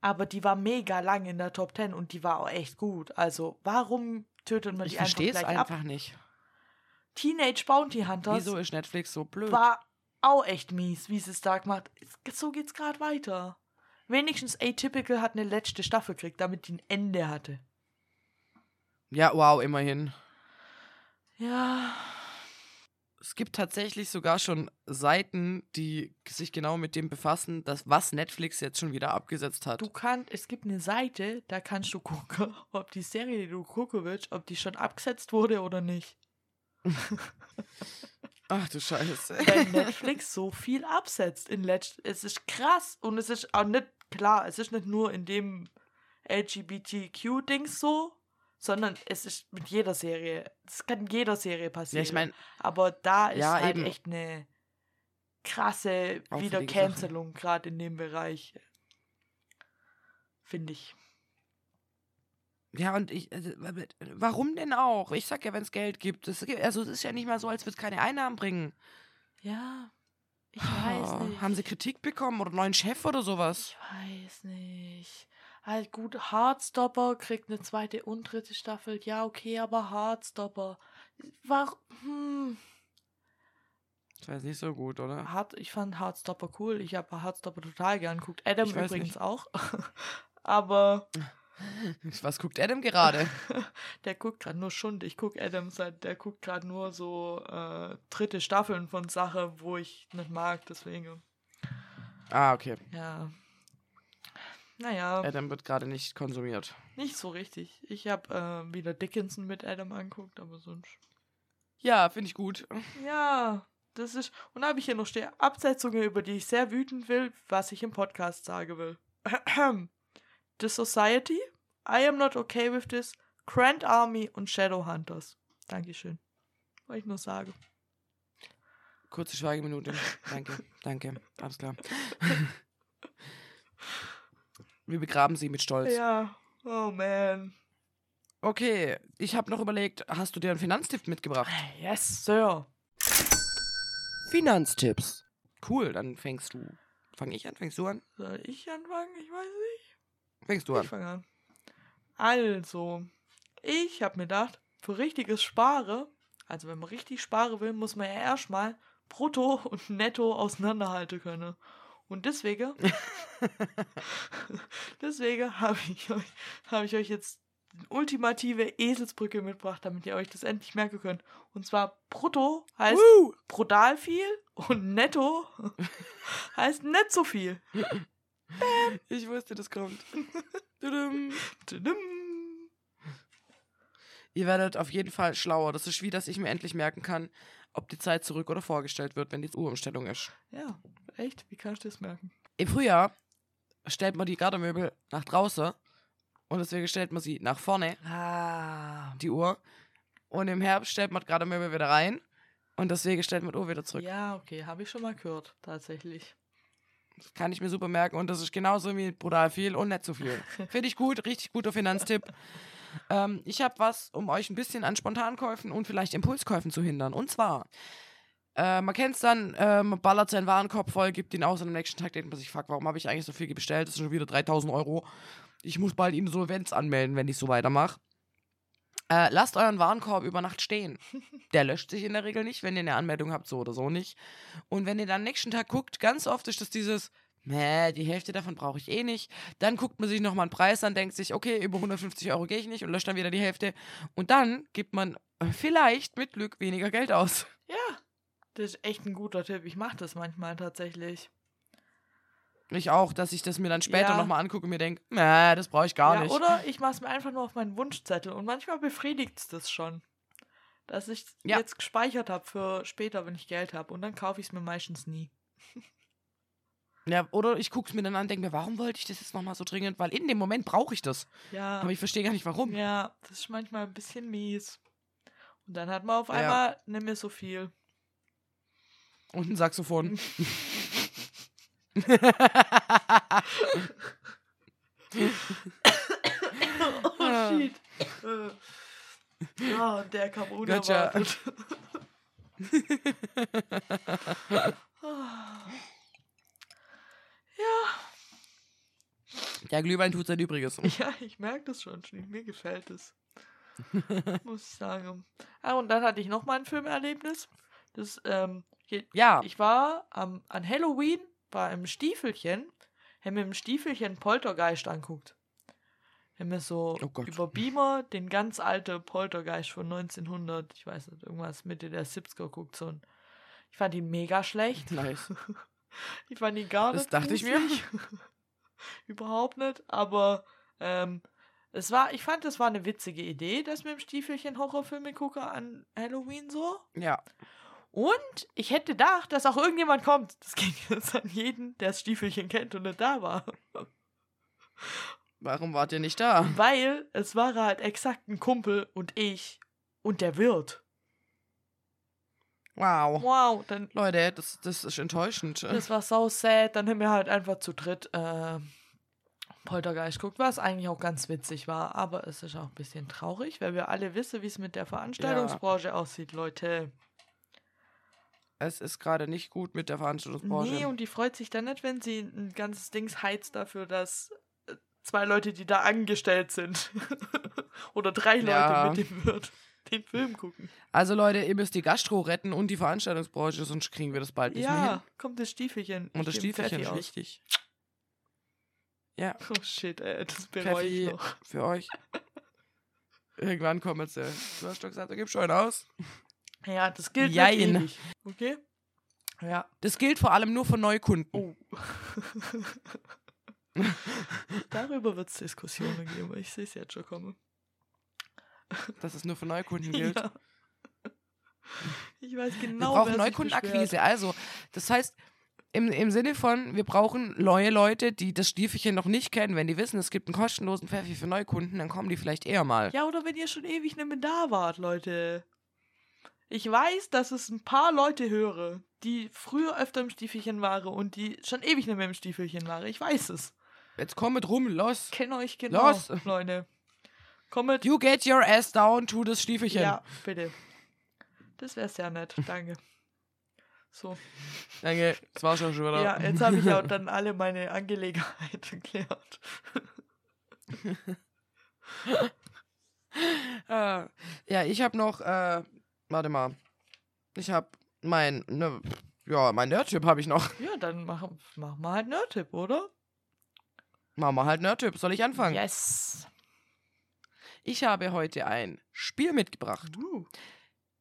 Aber die war mega lang in der Top 10 und die war auch echt gut. Also, warum tötet man Ich die einfach verstehe es gleich einfach ab? nicht. Teenage Bounty Hunters Wieso ist Netflix so blöd? war auch echt mies, wie sie es da gemacht Es- So geht's gerade weiter. Wenigstens Atypical hat eine letzte Staffel gekriegt, damit die ein Ende hatte. Ja, wow, immerhin. Ja, Es gibt tatsächlich sogar schon Seiten, die sich genau mit dem befassen, dass was Netflix jetzt schon wieder abgesetzt hat. du kannst, es gibt eine Seite, da kannst du gucken, ob die Serie, die du gucken willst, ob die schon abgesetzt wurde oder nicht. Ach du Scheiße. Weil Netflix so viel absetzt in letzt Es ist krass und es ist auch nicht klar, es ist nicht nur in dem LGBTQ-Dings so, sondern es ist mit jeder Serie. Es kann in jeder Serie Ja, passieren. ich meine, Aber da ist Ja, halt eben. echt eine krasse wieder Auffällige Cancelung gerade in dem Bereich. Finde ich. ja, und ich, also, warum denn auch? Ich sag ja, wenn es Geld gibt. Gibt- also es ist ja nicht mal so, als würde es keine Einnahmen bringen. Ja, ich weiß Oh, nicht. Haben sie Kritik bekommen oder einen neuen Chef oder sowas? Ich weiß nicht. Halt gut, Heartstopper kriegt eine zweite und dritte Staffel. Ja, okay, aber Heartstopper. Warum? Hm. Das war jetzt nicht so gut, oder? Hard, ich fand Heartstopper cool. Ich habe Heartstopper total gern geguckt. Adam übrigens nicht. auch. aber Was guckt Adam gerade? der guckt gerade nur Schund. Ich guck Adam seit, der guckt gerade nur so äh, dritte Staffeln von Sachen, wo ich nicht mag. Deswegen, ah, okay. ja. Naja. Adam wird gerade nicht konsumiert. Nicht so richtig. Ich habe äh, wieder Dickinson mit Adam angeguckt, aber sonst. Ja, finde ich gut. Ja, das ist. Und dann habe ich hier noch Absetzungen, über die ich sehr wütend will, was ich im Podcast sagen will. The Society, I Am Not Okay With This, Grand Army und Shadowhunters. Dankeschön. Wollte ich nur sagen. Kurze Schweigeminute. Danke, danke. Alles klar. Wir begraben sie mit Stolz. Ja, oh man. Okay, ich habe noch überlegt, hast du dir einen Finanztipp mitgebracht? Yes, Sir. Finanztipps. Cool, dann fängst du. Fang ich an? Fängst du an? Soll ich anfangen? Ich weiß nicht. Fängst du Ich an. fange an. Also, ich habe mir gedacht, für richtiges Spare, also wenn man richtig sparen will, muss man ja erstmal Brutto und Netto auseinanderhalten können. Und deswegen, deswegen habe ich, euch- habe ich euch jetzt die ultimative Eselsbrücke mitgebracht, damit ihr euch das endlich merken könnt. Und zwar Brutto heißt Woo! brutal viel und Netto heißt nicht so viel. Ich wusste, das kommt. Tudum. Tudum. Ihr werdet auf jeden Fall schlauer. Das ist wie, dass ich mir endlich merken kann, ob die Zeit zurück oder vorgestellt wird, wenn die Uhrumstellung ist. Ja, echt? Wie kannst du das merken? Im Frühjahr stellt man die Gardemöbel nach draußen und deswegen stellt man sie nach vorne, Ah. die Uhr. Und im Herbst stellt man die Gardemöbel wieder rein und deswegen stellt man die Uhr wieder zurück. Ja, okay, habe ich schon mal gehört, tatsächlich. Das kann ich mir super merken und das ist genauso wie brutal viel und nicht so viel. Finde ich gut, richtig guter Finanztipp. ähm, ich habe was, um euch ein bisschen an Spontankäufen und vielleicht Impulskäufen zu hindern. Und zwar, äh, man kennt es dann, äh, man ballert seinen Warenkorb voll, gibt ihn aus und am nächsten Tag denkt man sich, fuck, warum habe ich eigentlich so viel bestellt? Das sind schon wieder 3000 Euro. Ich muss bald Insolvenz anmelden, wenn ich so weitermache. Äh, lasst euren Warenkorb über Nacht stehen. Der löscht sich in der Regel nicht, wenn ihr eine Anmeldung habt, so oder so nicht. Und wenn ihr dann nächsten Tag guckt, ganz oft ist das dieses, Mäh, die Hälfte davon brauche ich eh nicht. Dann guckt man sich nochmal einen Preis an, denkt sich, okay, über 150 Euro gehe ich nicht und löscht dann wieder die Hälfte. Und dann gibt man äh, vielleicht mit Glück weniger Geld aus. Ja, das ist echt ein guter Tipp. Ich mache das manchmal tatsächlich. Ich auch, dass ich das mir dann später Ja. nochmal angucke und mir denke, Mäh, das brauche ich gar ja, nicht. Oder ich mache es mir einfach nur auf meinen Wunschzettel und manchmal befriedigt es das schon. Dass ich Ja. jetzt gespeichert habe für später, wenn ich Geld habe. Und dann kaufe ich es mir meistens nie. Ja, oder ich gucke es mir dann an und denke mir, warum wollte ich das jetzt nochmal so dringend? Weil in dem Moment brauche ich das. Ja. Aber ich verstehe gar nicht, warum. Ja, das ist manchmal ein bisschen mies. Und dann hat man auf Ja. einmal nicht mehr so viel. Und ein Saxophon. oh shit. Äh. Ja, und der kam Gotcha. unerwartet. Ah. ja, Der Glühwein tut sein Übriges. ja, ich merke das schon. Mir gefällt es. Muss ich sagen. Ah, und dann hatte ich noch mal ein Filmerlebnis. Das, ähm, Ja, Ich war am, an Halloween, war im Stiefelchen, haben mir im Stiefelchen Poltergeist anguckt. Haben mir so Oh über Beamer den ganz alten Poltergeist von 1900, ich weiß nicht, irgendwas Mitte der 70er guckt. So ein, ich fand ihn mega schlecht. nice. Ich fand ihn gar Das nicht. dachte ich mir. Überhaupt nicht, aber ähm, es war, ich fand, es war eine witzige Idee, dass wir im Stiefelchen Horrorfilme gucken an Halloween so. Ja. Und ich hätte gedacht, dass auch irgendjemand kommt. Das ging jetzt an jeden, der das Stiefelchen kennt und nicht da war. Warum wart ihr nicht da? Weil es war halt exakt ein Kumpel und ich und der Wirt. Wow. Wow, dann Leute, das, das ist enttäuschend. das war so sad. Dann haben wir halt einfach zu dritt äh, Poltergeist guckt, was eigentlich auch ganz witzig war. Aber es ist auch ein bisschen traurig, weil wir alle wissen, wie es mit der Veranstaltungsbranche aussieht, Leute. Es ist gerade nicht gut mit der Veranstaltungsbranche. Nee, und die freut sich dann nicht, wenn sie ein ganzes Dings heizt dafür, dass äh, zwei Leute, die da angestellt sind, oder drei Leute Ja. mit dem Wirt, den Film gucken. also Leute, ihr müsst die Gastro retten und die Veranstaltungsbranche, sonst kriegen wir das bald nicht mehr Ja, hin. kommt das Stiefelchen. Und das Ich Stiefelchen ist wichtig. Ja, Oh shit, ey, das bereue ich noch. für euch. Irgendwann kommt sie. Du hast doch gesagt, du gibst schon aus. Ja, das gilt nicht Jein. ewig. Okay? Ja. Das gilt vor allem nur für Neukunden. Oh. Darüber wird es Diskussionen geben. Ich sehe es jetzt schon kommen. Dass es nur für Neukunden gilt. Ja. Ich weiß Wir genau, brauchen wer sich Neukundenakquise. Also, das heißt, im, im Sinne von, wir brauchen neue Leute, die das Stiefelchen noch nicht kennen. Wenn die wissen, es gibt einen kostenlosen Pfeffi für Neukunden, dann kommen die vielleicht eher mal. Ja, oder wenn ihr schon ewig nicht mehr da wart, Leute. Ich weiß, dass es ein paar Leute höre, die früher öfter im Stiefelchen waren und die schon ewig nicht mehr im Stiefelchen waren. Ich weiß es. Jetzt komm mit rum, los. Ich kenne euch genau, Los. Leute. Komm mit. You get your ass down to das Stiefelchen. Ja, bitte. Das wäre sehr nett. Danke. So. Danke, das war's schon wieder. Ja, jetzt habe ich auch dann alle meine Angelegenheiten geklärt. Äh, ja, ich habe noch, äh, warte mal. Ich habe mein, ne, ja, mein Nerdtyp habe ich noch. Ja, dann machen mach mal halt Nerdtipp, oder? Machen wir halt Nerdtyp. Soll ich anfangen? Yes. Ich habe heute ein Spiel mitgebracht. Uh.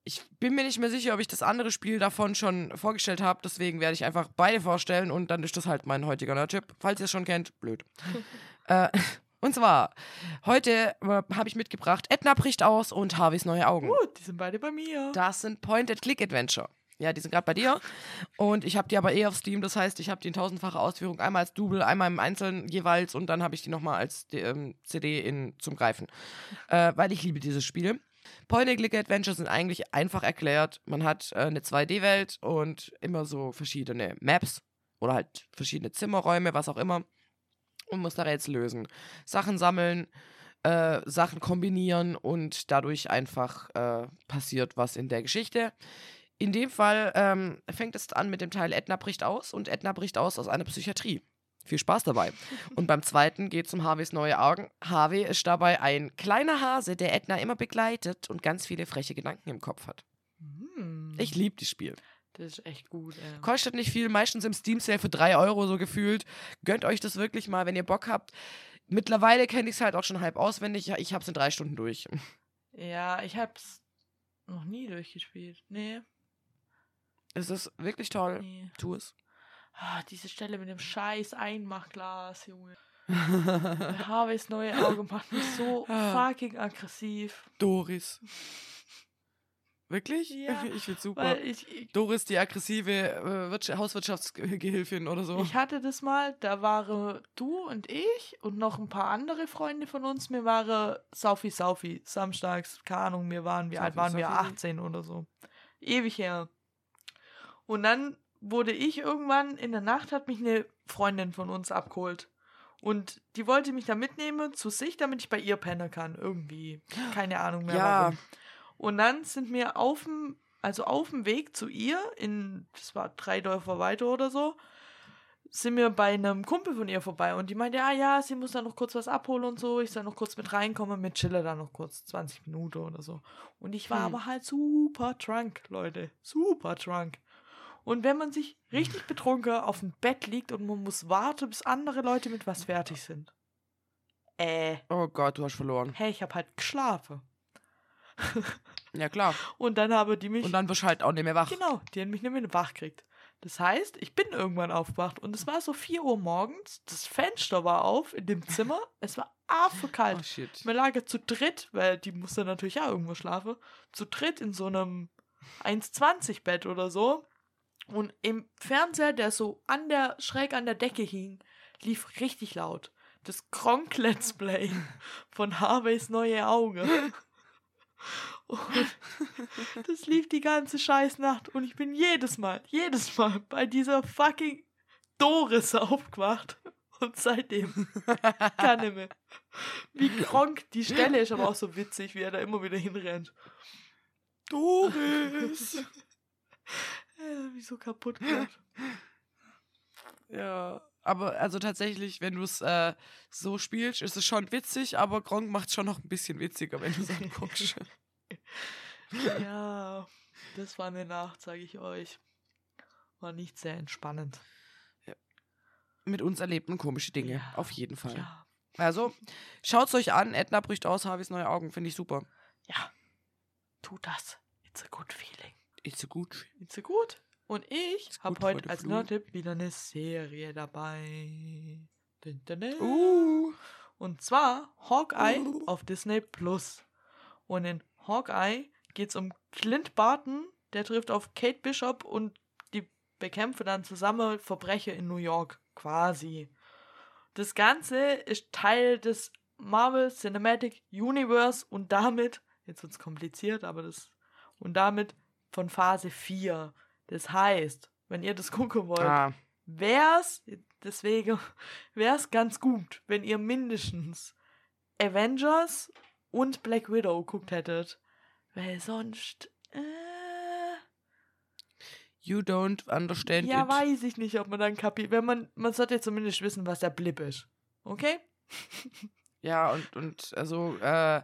Ich bin mir nicht mehr sicher, ob ich das andere Spiel davon schon vorgestellt habe. Deswegen werde ich einfach beide vorstellen und dann ist das halt mein heutiger Nerdtyp. Falls ihr es schon kennt, blöd. äh, und zwar, heute äh, habe ich mitgebracht Edna bricht aus und Harveys neue Augen. Uh, die sind beide bei mir. Das sind Point-and-Click-Adventure. Ja, die sind gerade bei dir. Und ich habe die aber eh auf Steam. Das heißt, ich habe die in tausendfacher Ausführung. Einmal als Double, einmal im Einzelnen jeweils. Und dann habe ich die nochmal als ähm, CD in, zum Greifen. Äh, weil ich liebe dieses Spiel. Point-and-Click-Adventure sind eigentlich einfach erklärt. Man hat äh, eine 2D-Welt und immer so verschiedene Maps oder halt verschiedene Zimmerräume, was auch immer. Und muss da Rätsel lösen. Sachen sammeln, äh, Sachen kombinieren und dadurch einfach äh, passiert was in der Geschichte. In dem Fall ähm, fängt es an mit dem Teil Edna bricht aus und Edna bricht aus aus einer Psychiatrie. Viel Spaß dabei. Und beim zweiten geht es um Harveys neue Augen. Harvey ist dabei ein kleiner Hase, der Edna immer begleitet und ganz viele freche Gedanken im Kopf hat. Hm, Ich liebe das Spiel. Das ist echt gut. Ey. Kostet nicht viel, meistens im Steam Sale für 3 Euro so gefühlt. Gönnt euch das wirklich mal, wenn ihr Bock habt. Mittlerweile kenne ich es halt auch schon halb auswendig. Ich habe es in drei Stunden durch. Ja, ich hab's noch nie durchgespielt. Nee, Es ist wirklich toll. nee. Tu es. Ah, diese Stelle mit dem scheiß Einmachglas, Junge. Harveys neue Auge macht mich so Ah. fucking aggressiv. Doris. Wirklich? Ja, ich find's super. Weil ich, ich, Doris, die aggressive äh, Wirtsch- Hauswirtschaftsgehilfin oder so. ich hatte das mal, da waren du und ich und noch ein paar andere Freunde von uns. Mir waren Saufi Saufi, samstags, keine Ahnung, wir waren, wie alt Saufi, waren wir? Saufi. 18 oder so. Ewig her. Und dann wurde ich irgendwann in der Nacht, hat mich eine Freundin von uns abgeholt. Und die wollte mich da mitnehmen zu sich, damit ich bei ihr pennen kann. Irgendwie. Keine Ahnung mehr. Ja. Warum. Und dann sind wir auf dem, also auf dem Weg zu ihr, in, das war drei Dörfer weiter oder so, sind wir bei einem Kumpel von ihr vorbei und die meinte, ah ja, sie muss da noch kurz was abholen und so, ich soll noch kurz mit reinkommen, mit Chiller da noch kurz, 20 Minuten oder so. Und ich war Hm. aber halt super drunk, Leute, super drunk. Und wenn man sich richtig betrunken auf dem Bett liegt und man muss warten, bis andere Leute mit was fertig sind. Äh, Oh Gott, du hast verloren. hey, ich hab halt geschlafen. Ja, klar. Und dann habe die mich Und dann wirst du halt auch nicht mehr wach. Genau, die haben mich nicht mehr wach gekriegt. Das heißt, ich bin irgendwann aufgewacht und es war so 4 Uhr morgens, das Fenster war auf in dem Zimmer, es war Oh, affekalt. shit. Wir lagen zu dritt, weil die musste natürlich auch irgendwo schlafen, zu dritt in so einem 1,20 Bett oder so. Und im Fernseher, der so an der, schräg an der Decke hing, lief richtig laut. Das Kronk Let's Play von Harveys neue Auge. Und das lief die ganze Scheißnacht und ich bin jedes Mal, jedes Mal bei dieser fucking Doris aufgewacht. Und seitdem kann ich mehr. Wie Kronk, die Stelle ist aber auch so witzig, wie er da immer wieder hinrennt. Doris! Äh, wie so kaputt gemacht. ja. Aber also tatsächlich, wenn du es äh, so spielst, ist es schon witzig, aber Gronk macht es schon noch ein bisschen witziger, wenn du es anguckst. Ja, das war eine Nacht, sage ich euch. War nicht sehr entspannend. Mit uns erlebten komische Dinge, Ja. auf jeden Fall. Ja, Also, schaut's euch an. Edna bricht aus, Harveys neue Augen, finde ich super. ja. Tu das. It's a good feeling. Ist so gut. It's a good. Und ich habe heute als. Nerdtipp wieder eine Serie dabei. Dun, dun, dun. Uh. Und zwar Hawkeye Uh. auf Disney Plus. Und in Hawkeye geht es um Clint Barton, der trifft auf Kate Bishop und die bekämpfen dann zusammen Verbrecher in New York, quasi. Das Ganze ist Teil des Marvel Cinematic Universe und damit, jetzt wird es kompliziert, aber das, und damit von Phase 4. Das heißt, wenn ihr das gucken wollt, Ah, wär's, deswegen wär's ganz gut, wenn ihr mindestens Avengers und Black Widow geguckt hättet. Weil sonst. Äh, You don't understand ja, it. weiß ich nicht, ob man dann kapiert. Wenn man. Man sollte zumindest wissen, was der Blip ist. Okay? Ja, und, und also, äh,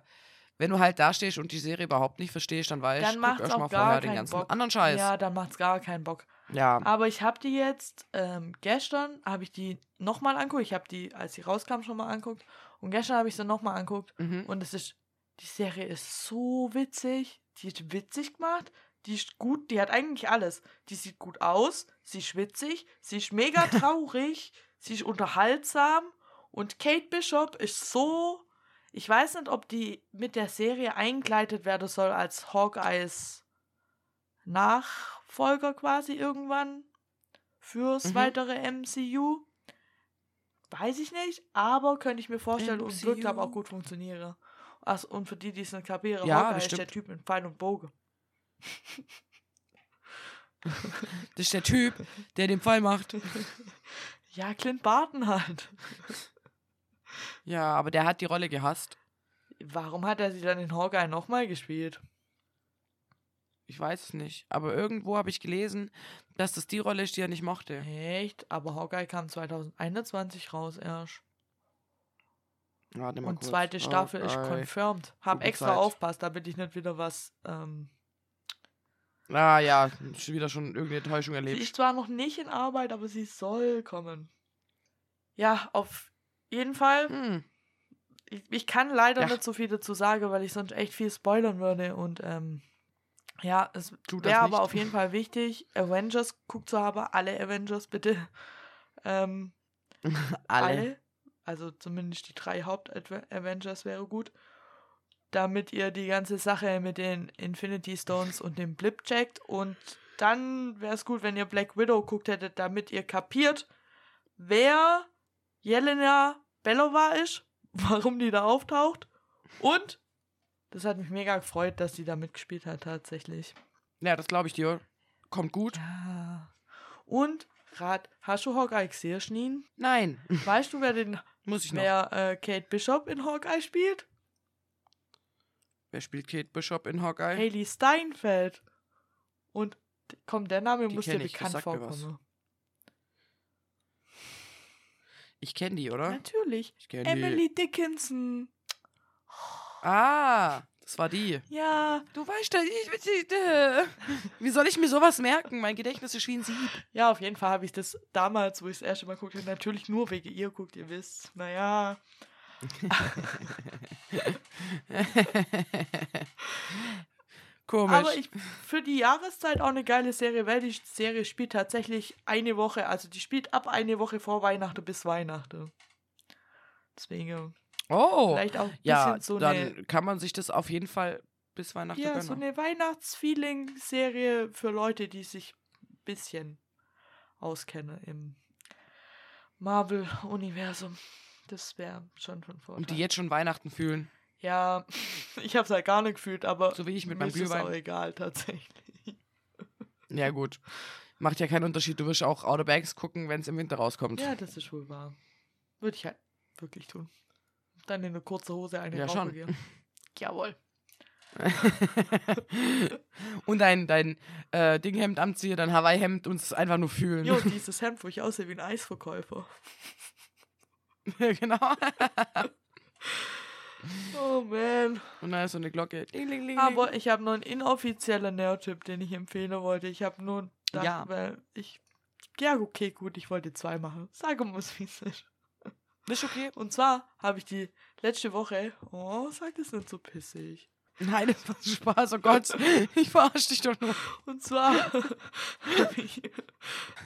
wenn du halt da stehst und die Serie überhaupt nicht verstehst, dann weißt Dann guck macht's erst auch mal gar vorher den ganzen Bock. anderen Scheiß. Ja, dann macht's gar keinen Bock. ja. Aber ich habe die jetzt, ähm, gestern habe ich die nochmal angeguckt. Ich habe die, als sie rauskam, schon mal angeguckt. Und gestern habe ich sie nochmal angeguckt. Mhm. Und es ist, die Serie ist so witzig. Die ist witzig gemacht. Die ist gut, die hat eigentlich alles. Die sieht gut aus, sie ist witzig, sie ist mega traurig, sie ist unterhaltsam. Und Kate Bishop ist so. Ich weiß nicht, ob die mit der Serie eingleitet werden soll als Hawkeyes Nachfolger quasi irgendwann fürs Mhm. weitere MCU. Weiß ich nicht, aber könnte ich mir vorstellen und wird, glaube MCU. auch gut funktionieren. Ach, und für die, die es nicht kapieren, Ja, Hawkeye ist der Typ mit Pfeil und Bogen. Das ist der Typ, der den Fall macht. Ja, Clint Barton halt. Ja, aber der hat die Rolle gehasst. Warum hat er sie dann in Hawkeye nochmal gespielt? Ich weiß es nicht. Aber irgendwo habe ich gelesen, dass das die Rolle ist, die er nicht mochte. Echt? Aber Hawkeye kam 2021 raus erst. Warte mal Und kurz. zweite Staffel ist Hawkeye. confirmed. Hab Gute extra Zeit. aufpasst, damit ich nicht wieder was. Ähm, Ah ja, schon wieder schon irgendeine Enttäuschung sie erlebt. ist zwar noch nicht in Arbeit, aber sie soll kommen. Ja, auf jeden Fall. Hm. Ich, ich kann leider Ja. nicht so viel dazu sagen, weil ich sonst echt viel spoilern würde. Und ähm, ja, es wäre aber auf jeden Fall wichtig, Avengers guckt zu haben. Alle Avengers bitte. Ähm, Alle. Also zumindest die drei Haupt-Avengers wäre gut. Damit ihr die ganze Sache mit den Infinity Stones und dem Blip checkt. Und dann wäre es gut, wenn ihr Black Widow guckt hättet, damit ihr kapiert, wer Jelena Belova ist, warum die da auftaucht. Und das hat mich mega gefreut, dass sie da mitgespielt hat, tatsächlich. Ja, das glaube ich dir. Kommt gut. Ja. Und, Rat, hast du Hawkeye gesehen? Nein. Weißt du, wer den Muss ich noch. wer äh, Kate Bishop in Hawkeye spielt? Wer spielt Kate Bishop in Hawkeye? Haley Steinfeld. Und d- komm, der Name Die muss dir bekannt vorkommen. Ich kenne die, oder? Natürlich. Ich kenne die. Emily Dickinson. Ah, das war die. Ja. Du weißt ja, ich, ich, äh, wie soll ich mir sowas merken? Mein Gedächtnis ist wie ein Sieb. Ja, auf jeden Fall habe ich das damals, wo ich das erste Mal guckte, natürlich nur wegen ihr guckt, ihr wisst. Naja. Komisch. Aber ich für die Jahreszeit auch eine geile Serie, weil die Serie spielt tatsächlich eine Woche, also die spielt ab eine Woche vor Weihnachten bis Weihnachten. Deswegen oh, vielleicht auch ein ja, bisschen so dann eine kann man sich das auf jeden Fall bis Weihnachten Ja, gönnen. so eine Weihnachtsfeeling-Serie für Leute, die sich ein bisschen auskennen im Marvel-Universum. Das wäre schon von Vorteil. Und die jetzt schon Weihnachten fühlen. Ja, ich habe es halt gar nicht gefühlt, aber So wie ich mit meinem ist es auch Glühwein. egal tatsächlich. Ja, gut. Macht ja keinen Unterschied. Du wirst auch Outer Banks gucken, wenn es im Winter rauskommt. Ja, das ist wohl wahr. Würde ich halt wirklich tun. Dann in eine kurze Hose eine Ja, schon. gehen. Jawohl. und dein, dein äh, Dinghemd anziehe, dein Hawaii-Hemd und es einfach nur fühlen. Jo, dieses Hemd, wo ich aussehe wie ein Eisverkäufer. genau. Oh man. Und dann ist so eine Glocke. Ding, ding, ding, Aber ich habe noch einen inoffiziellen Nerd-Tipp, den ich empfehlen wollte. Ich habe nur gedacht, Ja. weil ich. Ja, okay, gut, ich wollte zwei machen. Sag mal, wie es ist. Ist okay. Und zwar habe ich die letzte Woche. Oh, sag das nicht so pissig. Nein, das war Spaß. Oh Gott. Ich verarsche dich doch nur. Und zwar habe ich,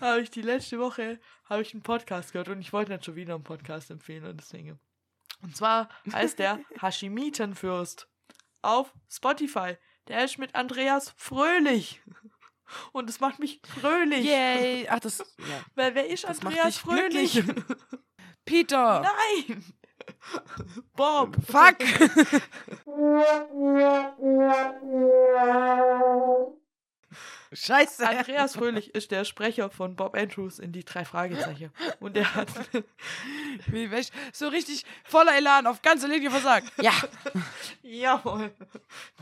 hab ich die letzte Woche habe ich einen Podcast gehört und ich wollte nicht schon wieder einen Podcast empfehlen und deswegen. Und zwar heißt der Hashimitenfürst auf Spotify. Der ist mit Andreas Fröhlich. Und es macht mich fröhlich. Yay. Ach, das. Ja. Weil wer ist Das Andreas Fröhlich? glücklich. Peter. Nein! Bob! Fuck. Scheiße. Andreas Fröhlich ist der Sprecher von Bob Andrews in die drei Fragezeichen. Und der hat. Wie So richtig voller Elan auf ganze Linie versagt. Ja. Jawohl.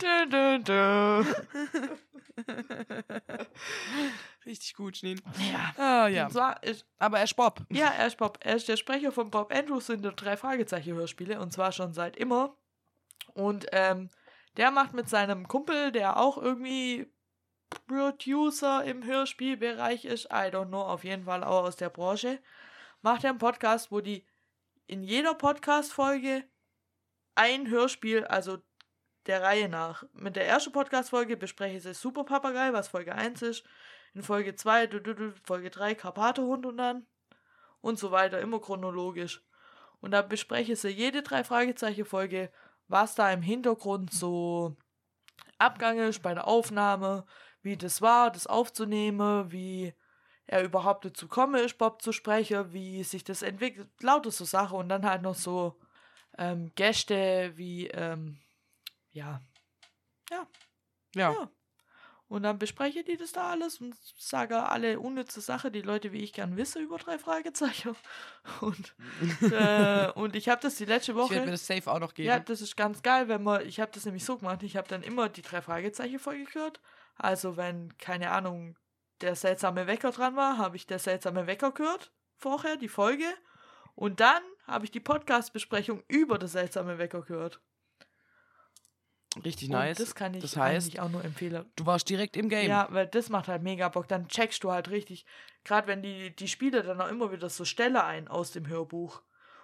Dö, dö, dö. Richtig gut, Schneen. Ja. Ah, ja. Ist, Aber er ist Bob. ja, er ist Bob. Er ist der Sprecher von Bob Andrews in den drei Fragezeichen-Hörspiele. Und zwar schon seit immer. Und ähm, der macht mit seinem Kumpel, der auch irgendwie Producer im Hörspielbereich ist, I don't know, auf jeden Fall auch aus der Branche, macht er einen Podcast, wo die in jeder Podcast-Folge ein Hörspiel, also der Reihe nach. Mit der ersten Podcast-Folge bespreche ich Super Papagei, was Folge 1 ist. In Folge 2, du, du, du, Folge 3 Karpatehund und dann und so weiter, immer chronologisch. Und da bespreche sie jede drei Fragezeichen-Folge, was da im Hintergrund so Abgang ist bei der Aufnahme, wie das war, das aufzunehmen, wie er überhaupt dazu komme ist, Bob zu sprechen, wie sich das entwickelt, lauter so Sachen und dann halt noch so ähm, Gäste wie, ähm, ja, Ja. ja. Und dann bespreche die das da alles und sage alle unnütze Sachen, die Leute wie ich gern wissen über drei Fragezeichen. Und, äh, und ich habe das die letzte Ich werde mir Woche. das safe auch noch geben. Ja, das ist ganz geil, wenn man, ich habe das nämlich so gemacht, ich habe dann immer die drei Fragezeichen Folge gehört. Also wenn, keine Ahnung, der seltsame Wecker dran war, habe ich der seltsame Wecker gehört, vorher, die Folge. Und dann habe ich die Podcast-Besprechung über das seltsame Wecker gehört. Richtig Und nice. das kann ich das heißt, eigentlich auch nur empfehlen. du warst direkt im Game. Ja, weil das macht halt mega Bock. Dann checkst du halt richtig, gerade wenn die, die Spieler dann auch immer wieder so Stelle ein aus dem Hörbuch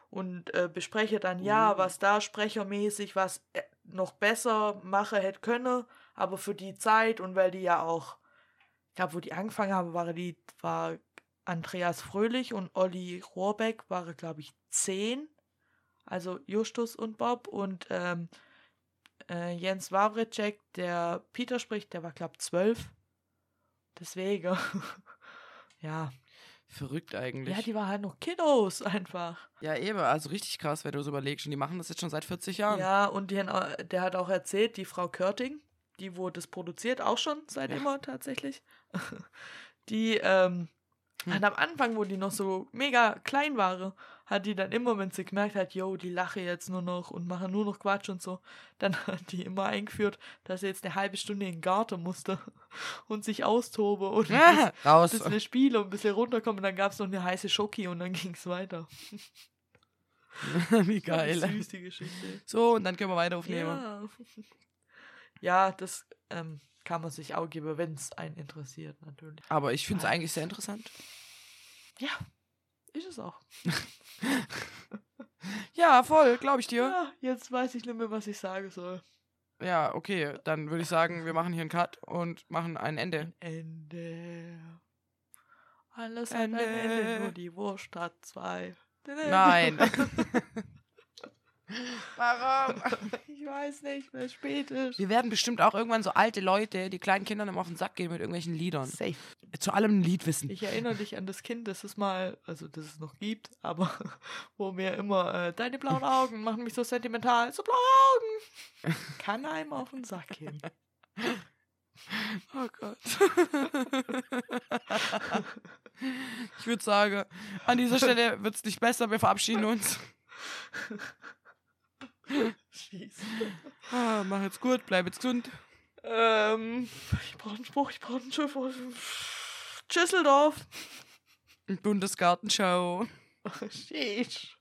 und äh, bespreche dann, ja, Mhm. was da sprechermäßig, was er noch besser machen hätte können, aber für die Zeit und weil die ja auch, ich glaube, wo die angefangen haben, war die, war Andreas Fröhlich und Olli Rohrbeck waren, glaube ich, zehn. Also Justus und Bob und ähm, äh, Jens Wawritschek, der Peter spricht, der war, glaube ich, zwölf. Deswegen. ja. Verrückt eigentlich. Ja, die waren halt noch Kiddos einfach. Ja, eben, also richtig krass, wenn du so überlegst. Und die machen das jetzt schon seit 40 Jahren. Ja, und die, au- der hat auch erzählt, die Frau Körting, die wo das produziert, auch schon seit Ja. immer tatsächlich. Die, ähm, Hm. hat am Anfang, wo die noch so mega klein waren, hat die dann immer, wenn sie gemerkt hat, yo, die lache jetzt nur noch und machen nur noch Quatsch und so, dann hat die immer eingeführt, dass sie jetzt eine halbe Stunde in den Garten musste und sich austobe und Ah, raus. ein bisschen spiele und ein bisschen runterkommen. Und dann gab es noch eine heiße Schoki und dann ging es weiter. Wie geil. Süß, die Geschichte. So, und dann können wir weiter aufnehmen. Ja, ja das ähm, kann man sich auch geben, wenn es einen interessiert, natürlich. Aber ich finde es eigentlich sehr interessant. Ja, ist es auch. Ja, voll, glaube ich dir. Ja, jetzt weiß ich nicht mehr, was ich sagen soll. Ja, okay, dann würde ich sagen, wir machen hier einen Cut und machen ein Ende. Ende. Alles hat ein Ende. Ende, nur die Wurst hat zwei. Nein. Warum? Weiß nicht, wer spät ist. Wir werden bestimmt auch irgendwann so alte Leute, die kleinen Kindern immer auf den Sack gehen mit irgendwelchen Liedern. Safe. Zu allem ein Lied wissen. Ich erinnere dich an das Kind, das es mal, also das es noch gibt, aber wo mir immer, äh, deine blauen Augen machen mich so sentimental. So blaue Augen. Kann einem auf den Sack gehen. Oh Gott. ich würde sagen, an dieser Stelle wird es nicht besser. Wir verabschieden uns. Schieß. Ah, mach jetzt gut, bleib jetzt gesund. Ähm, ich brauche einen Spruch, ich brauche einen Schiff. Schüsseldorf. Bundesgartenschau. Sheesh.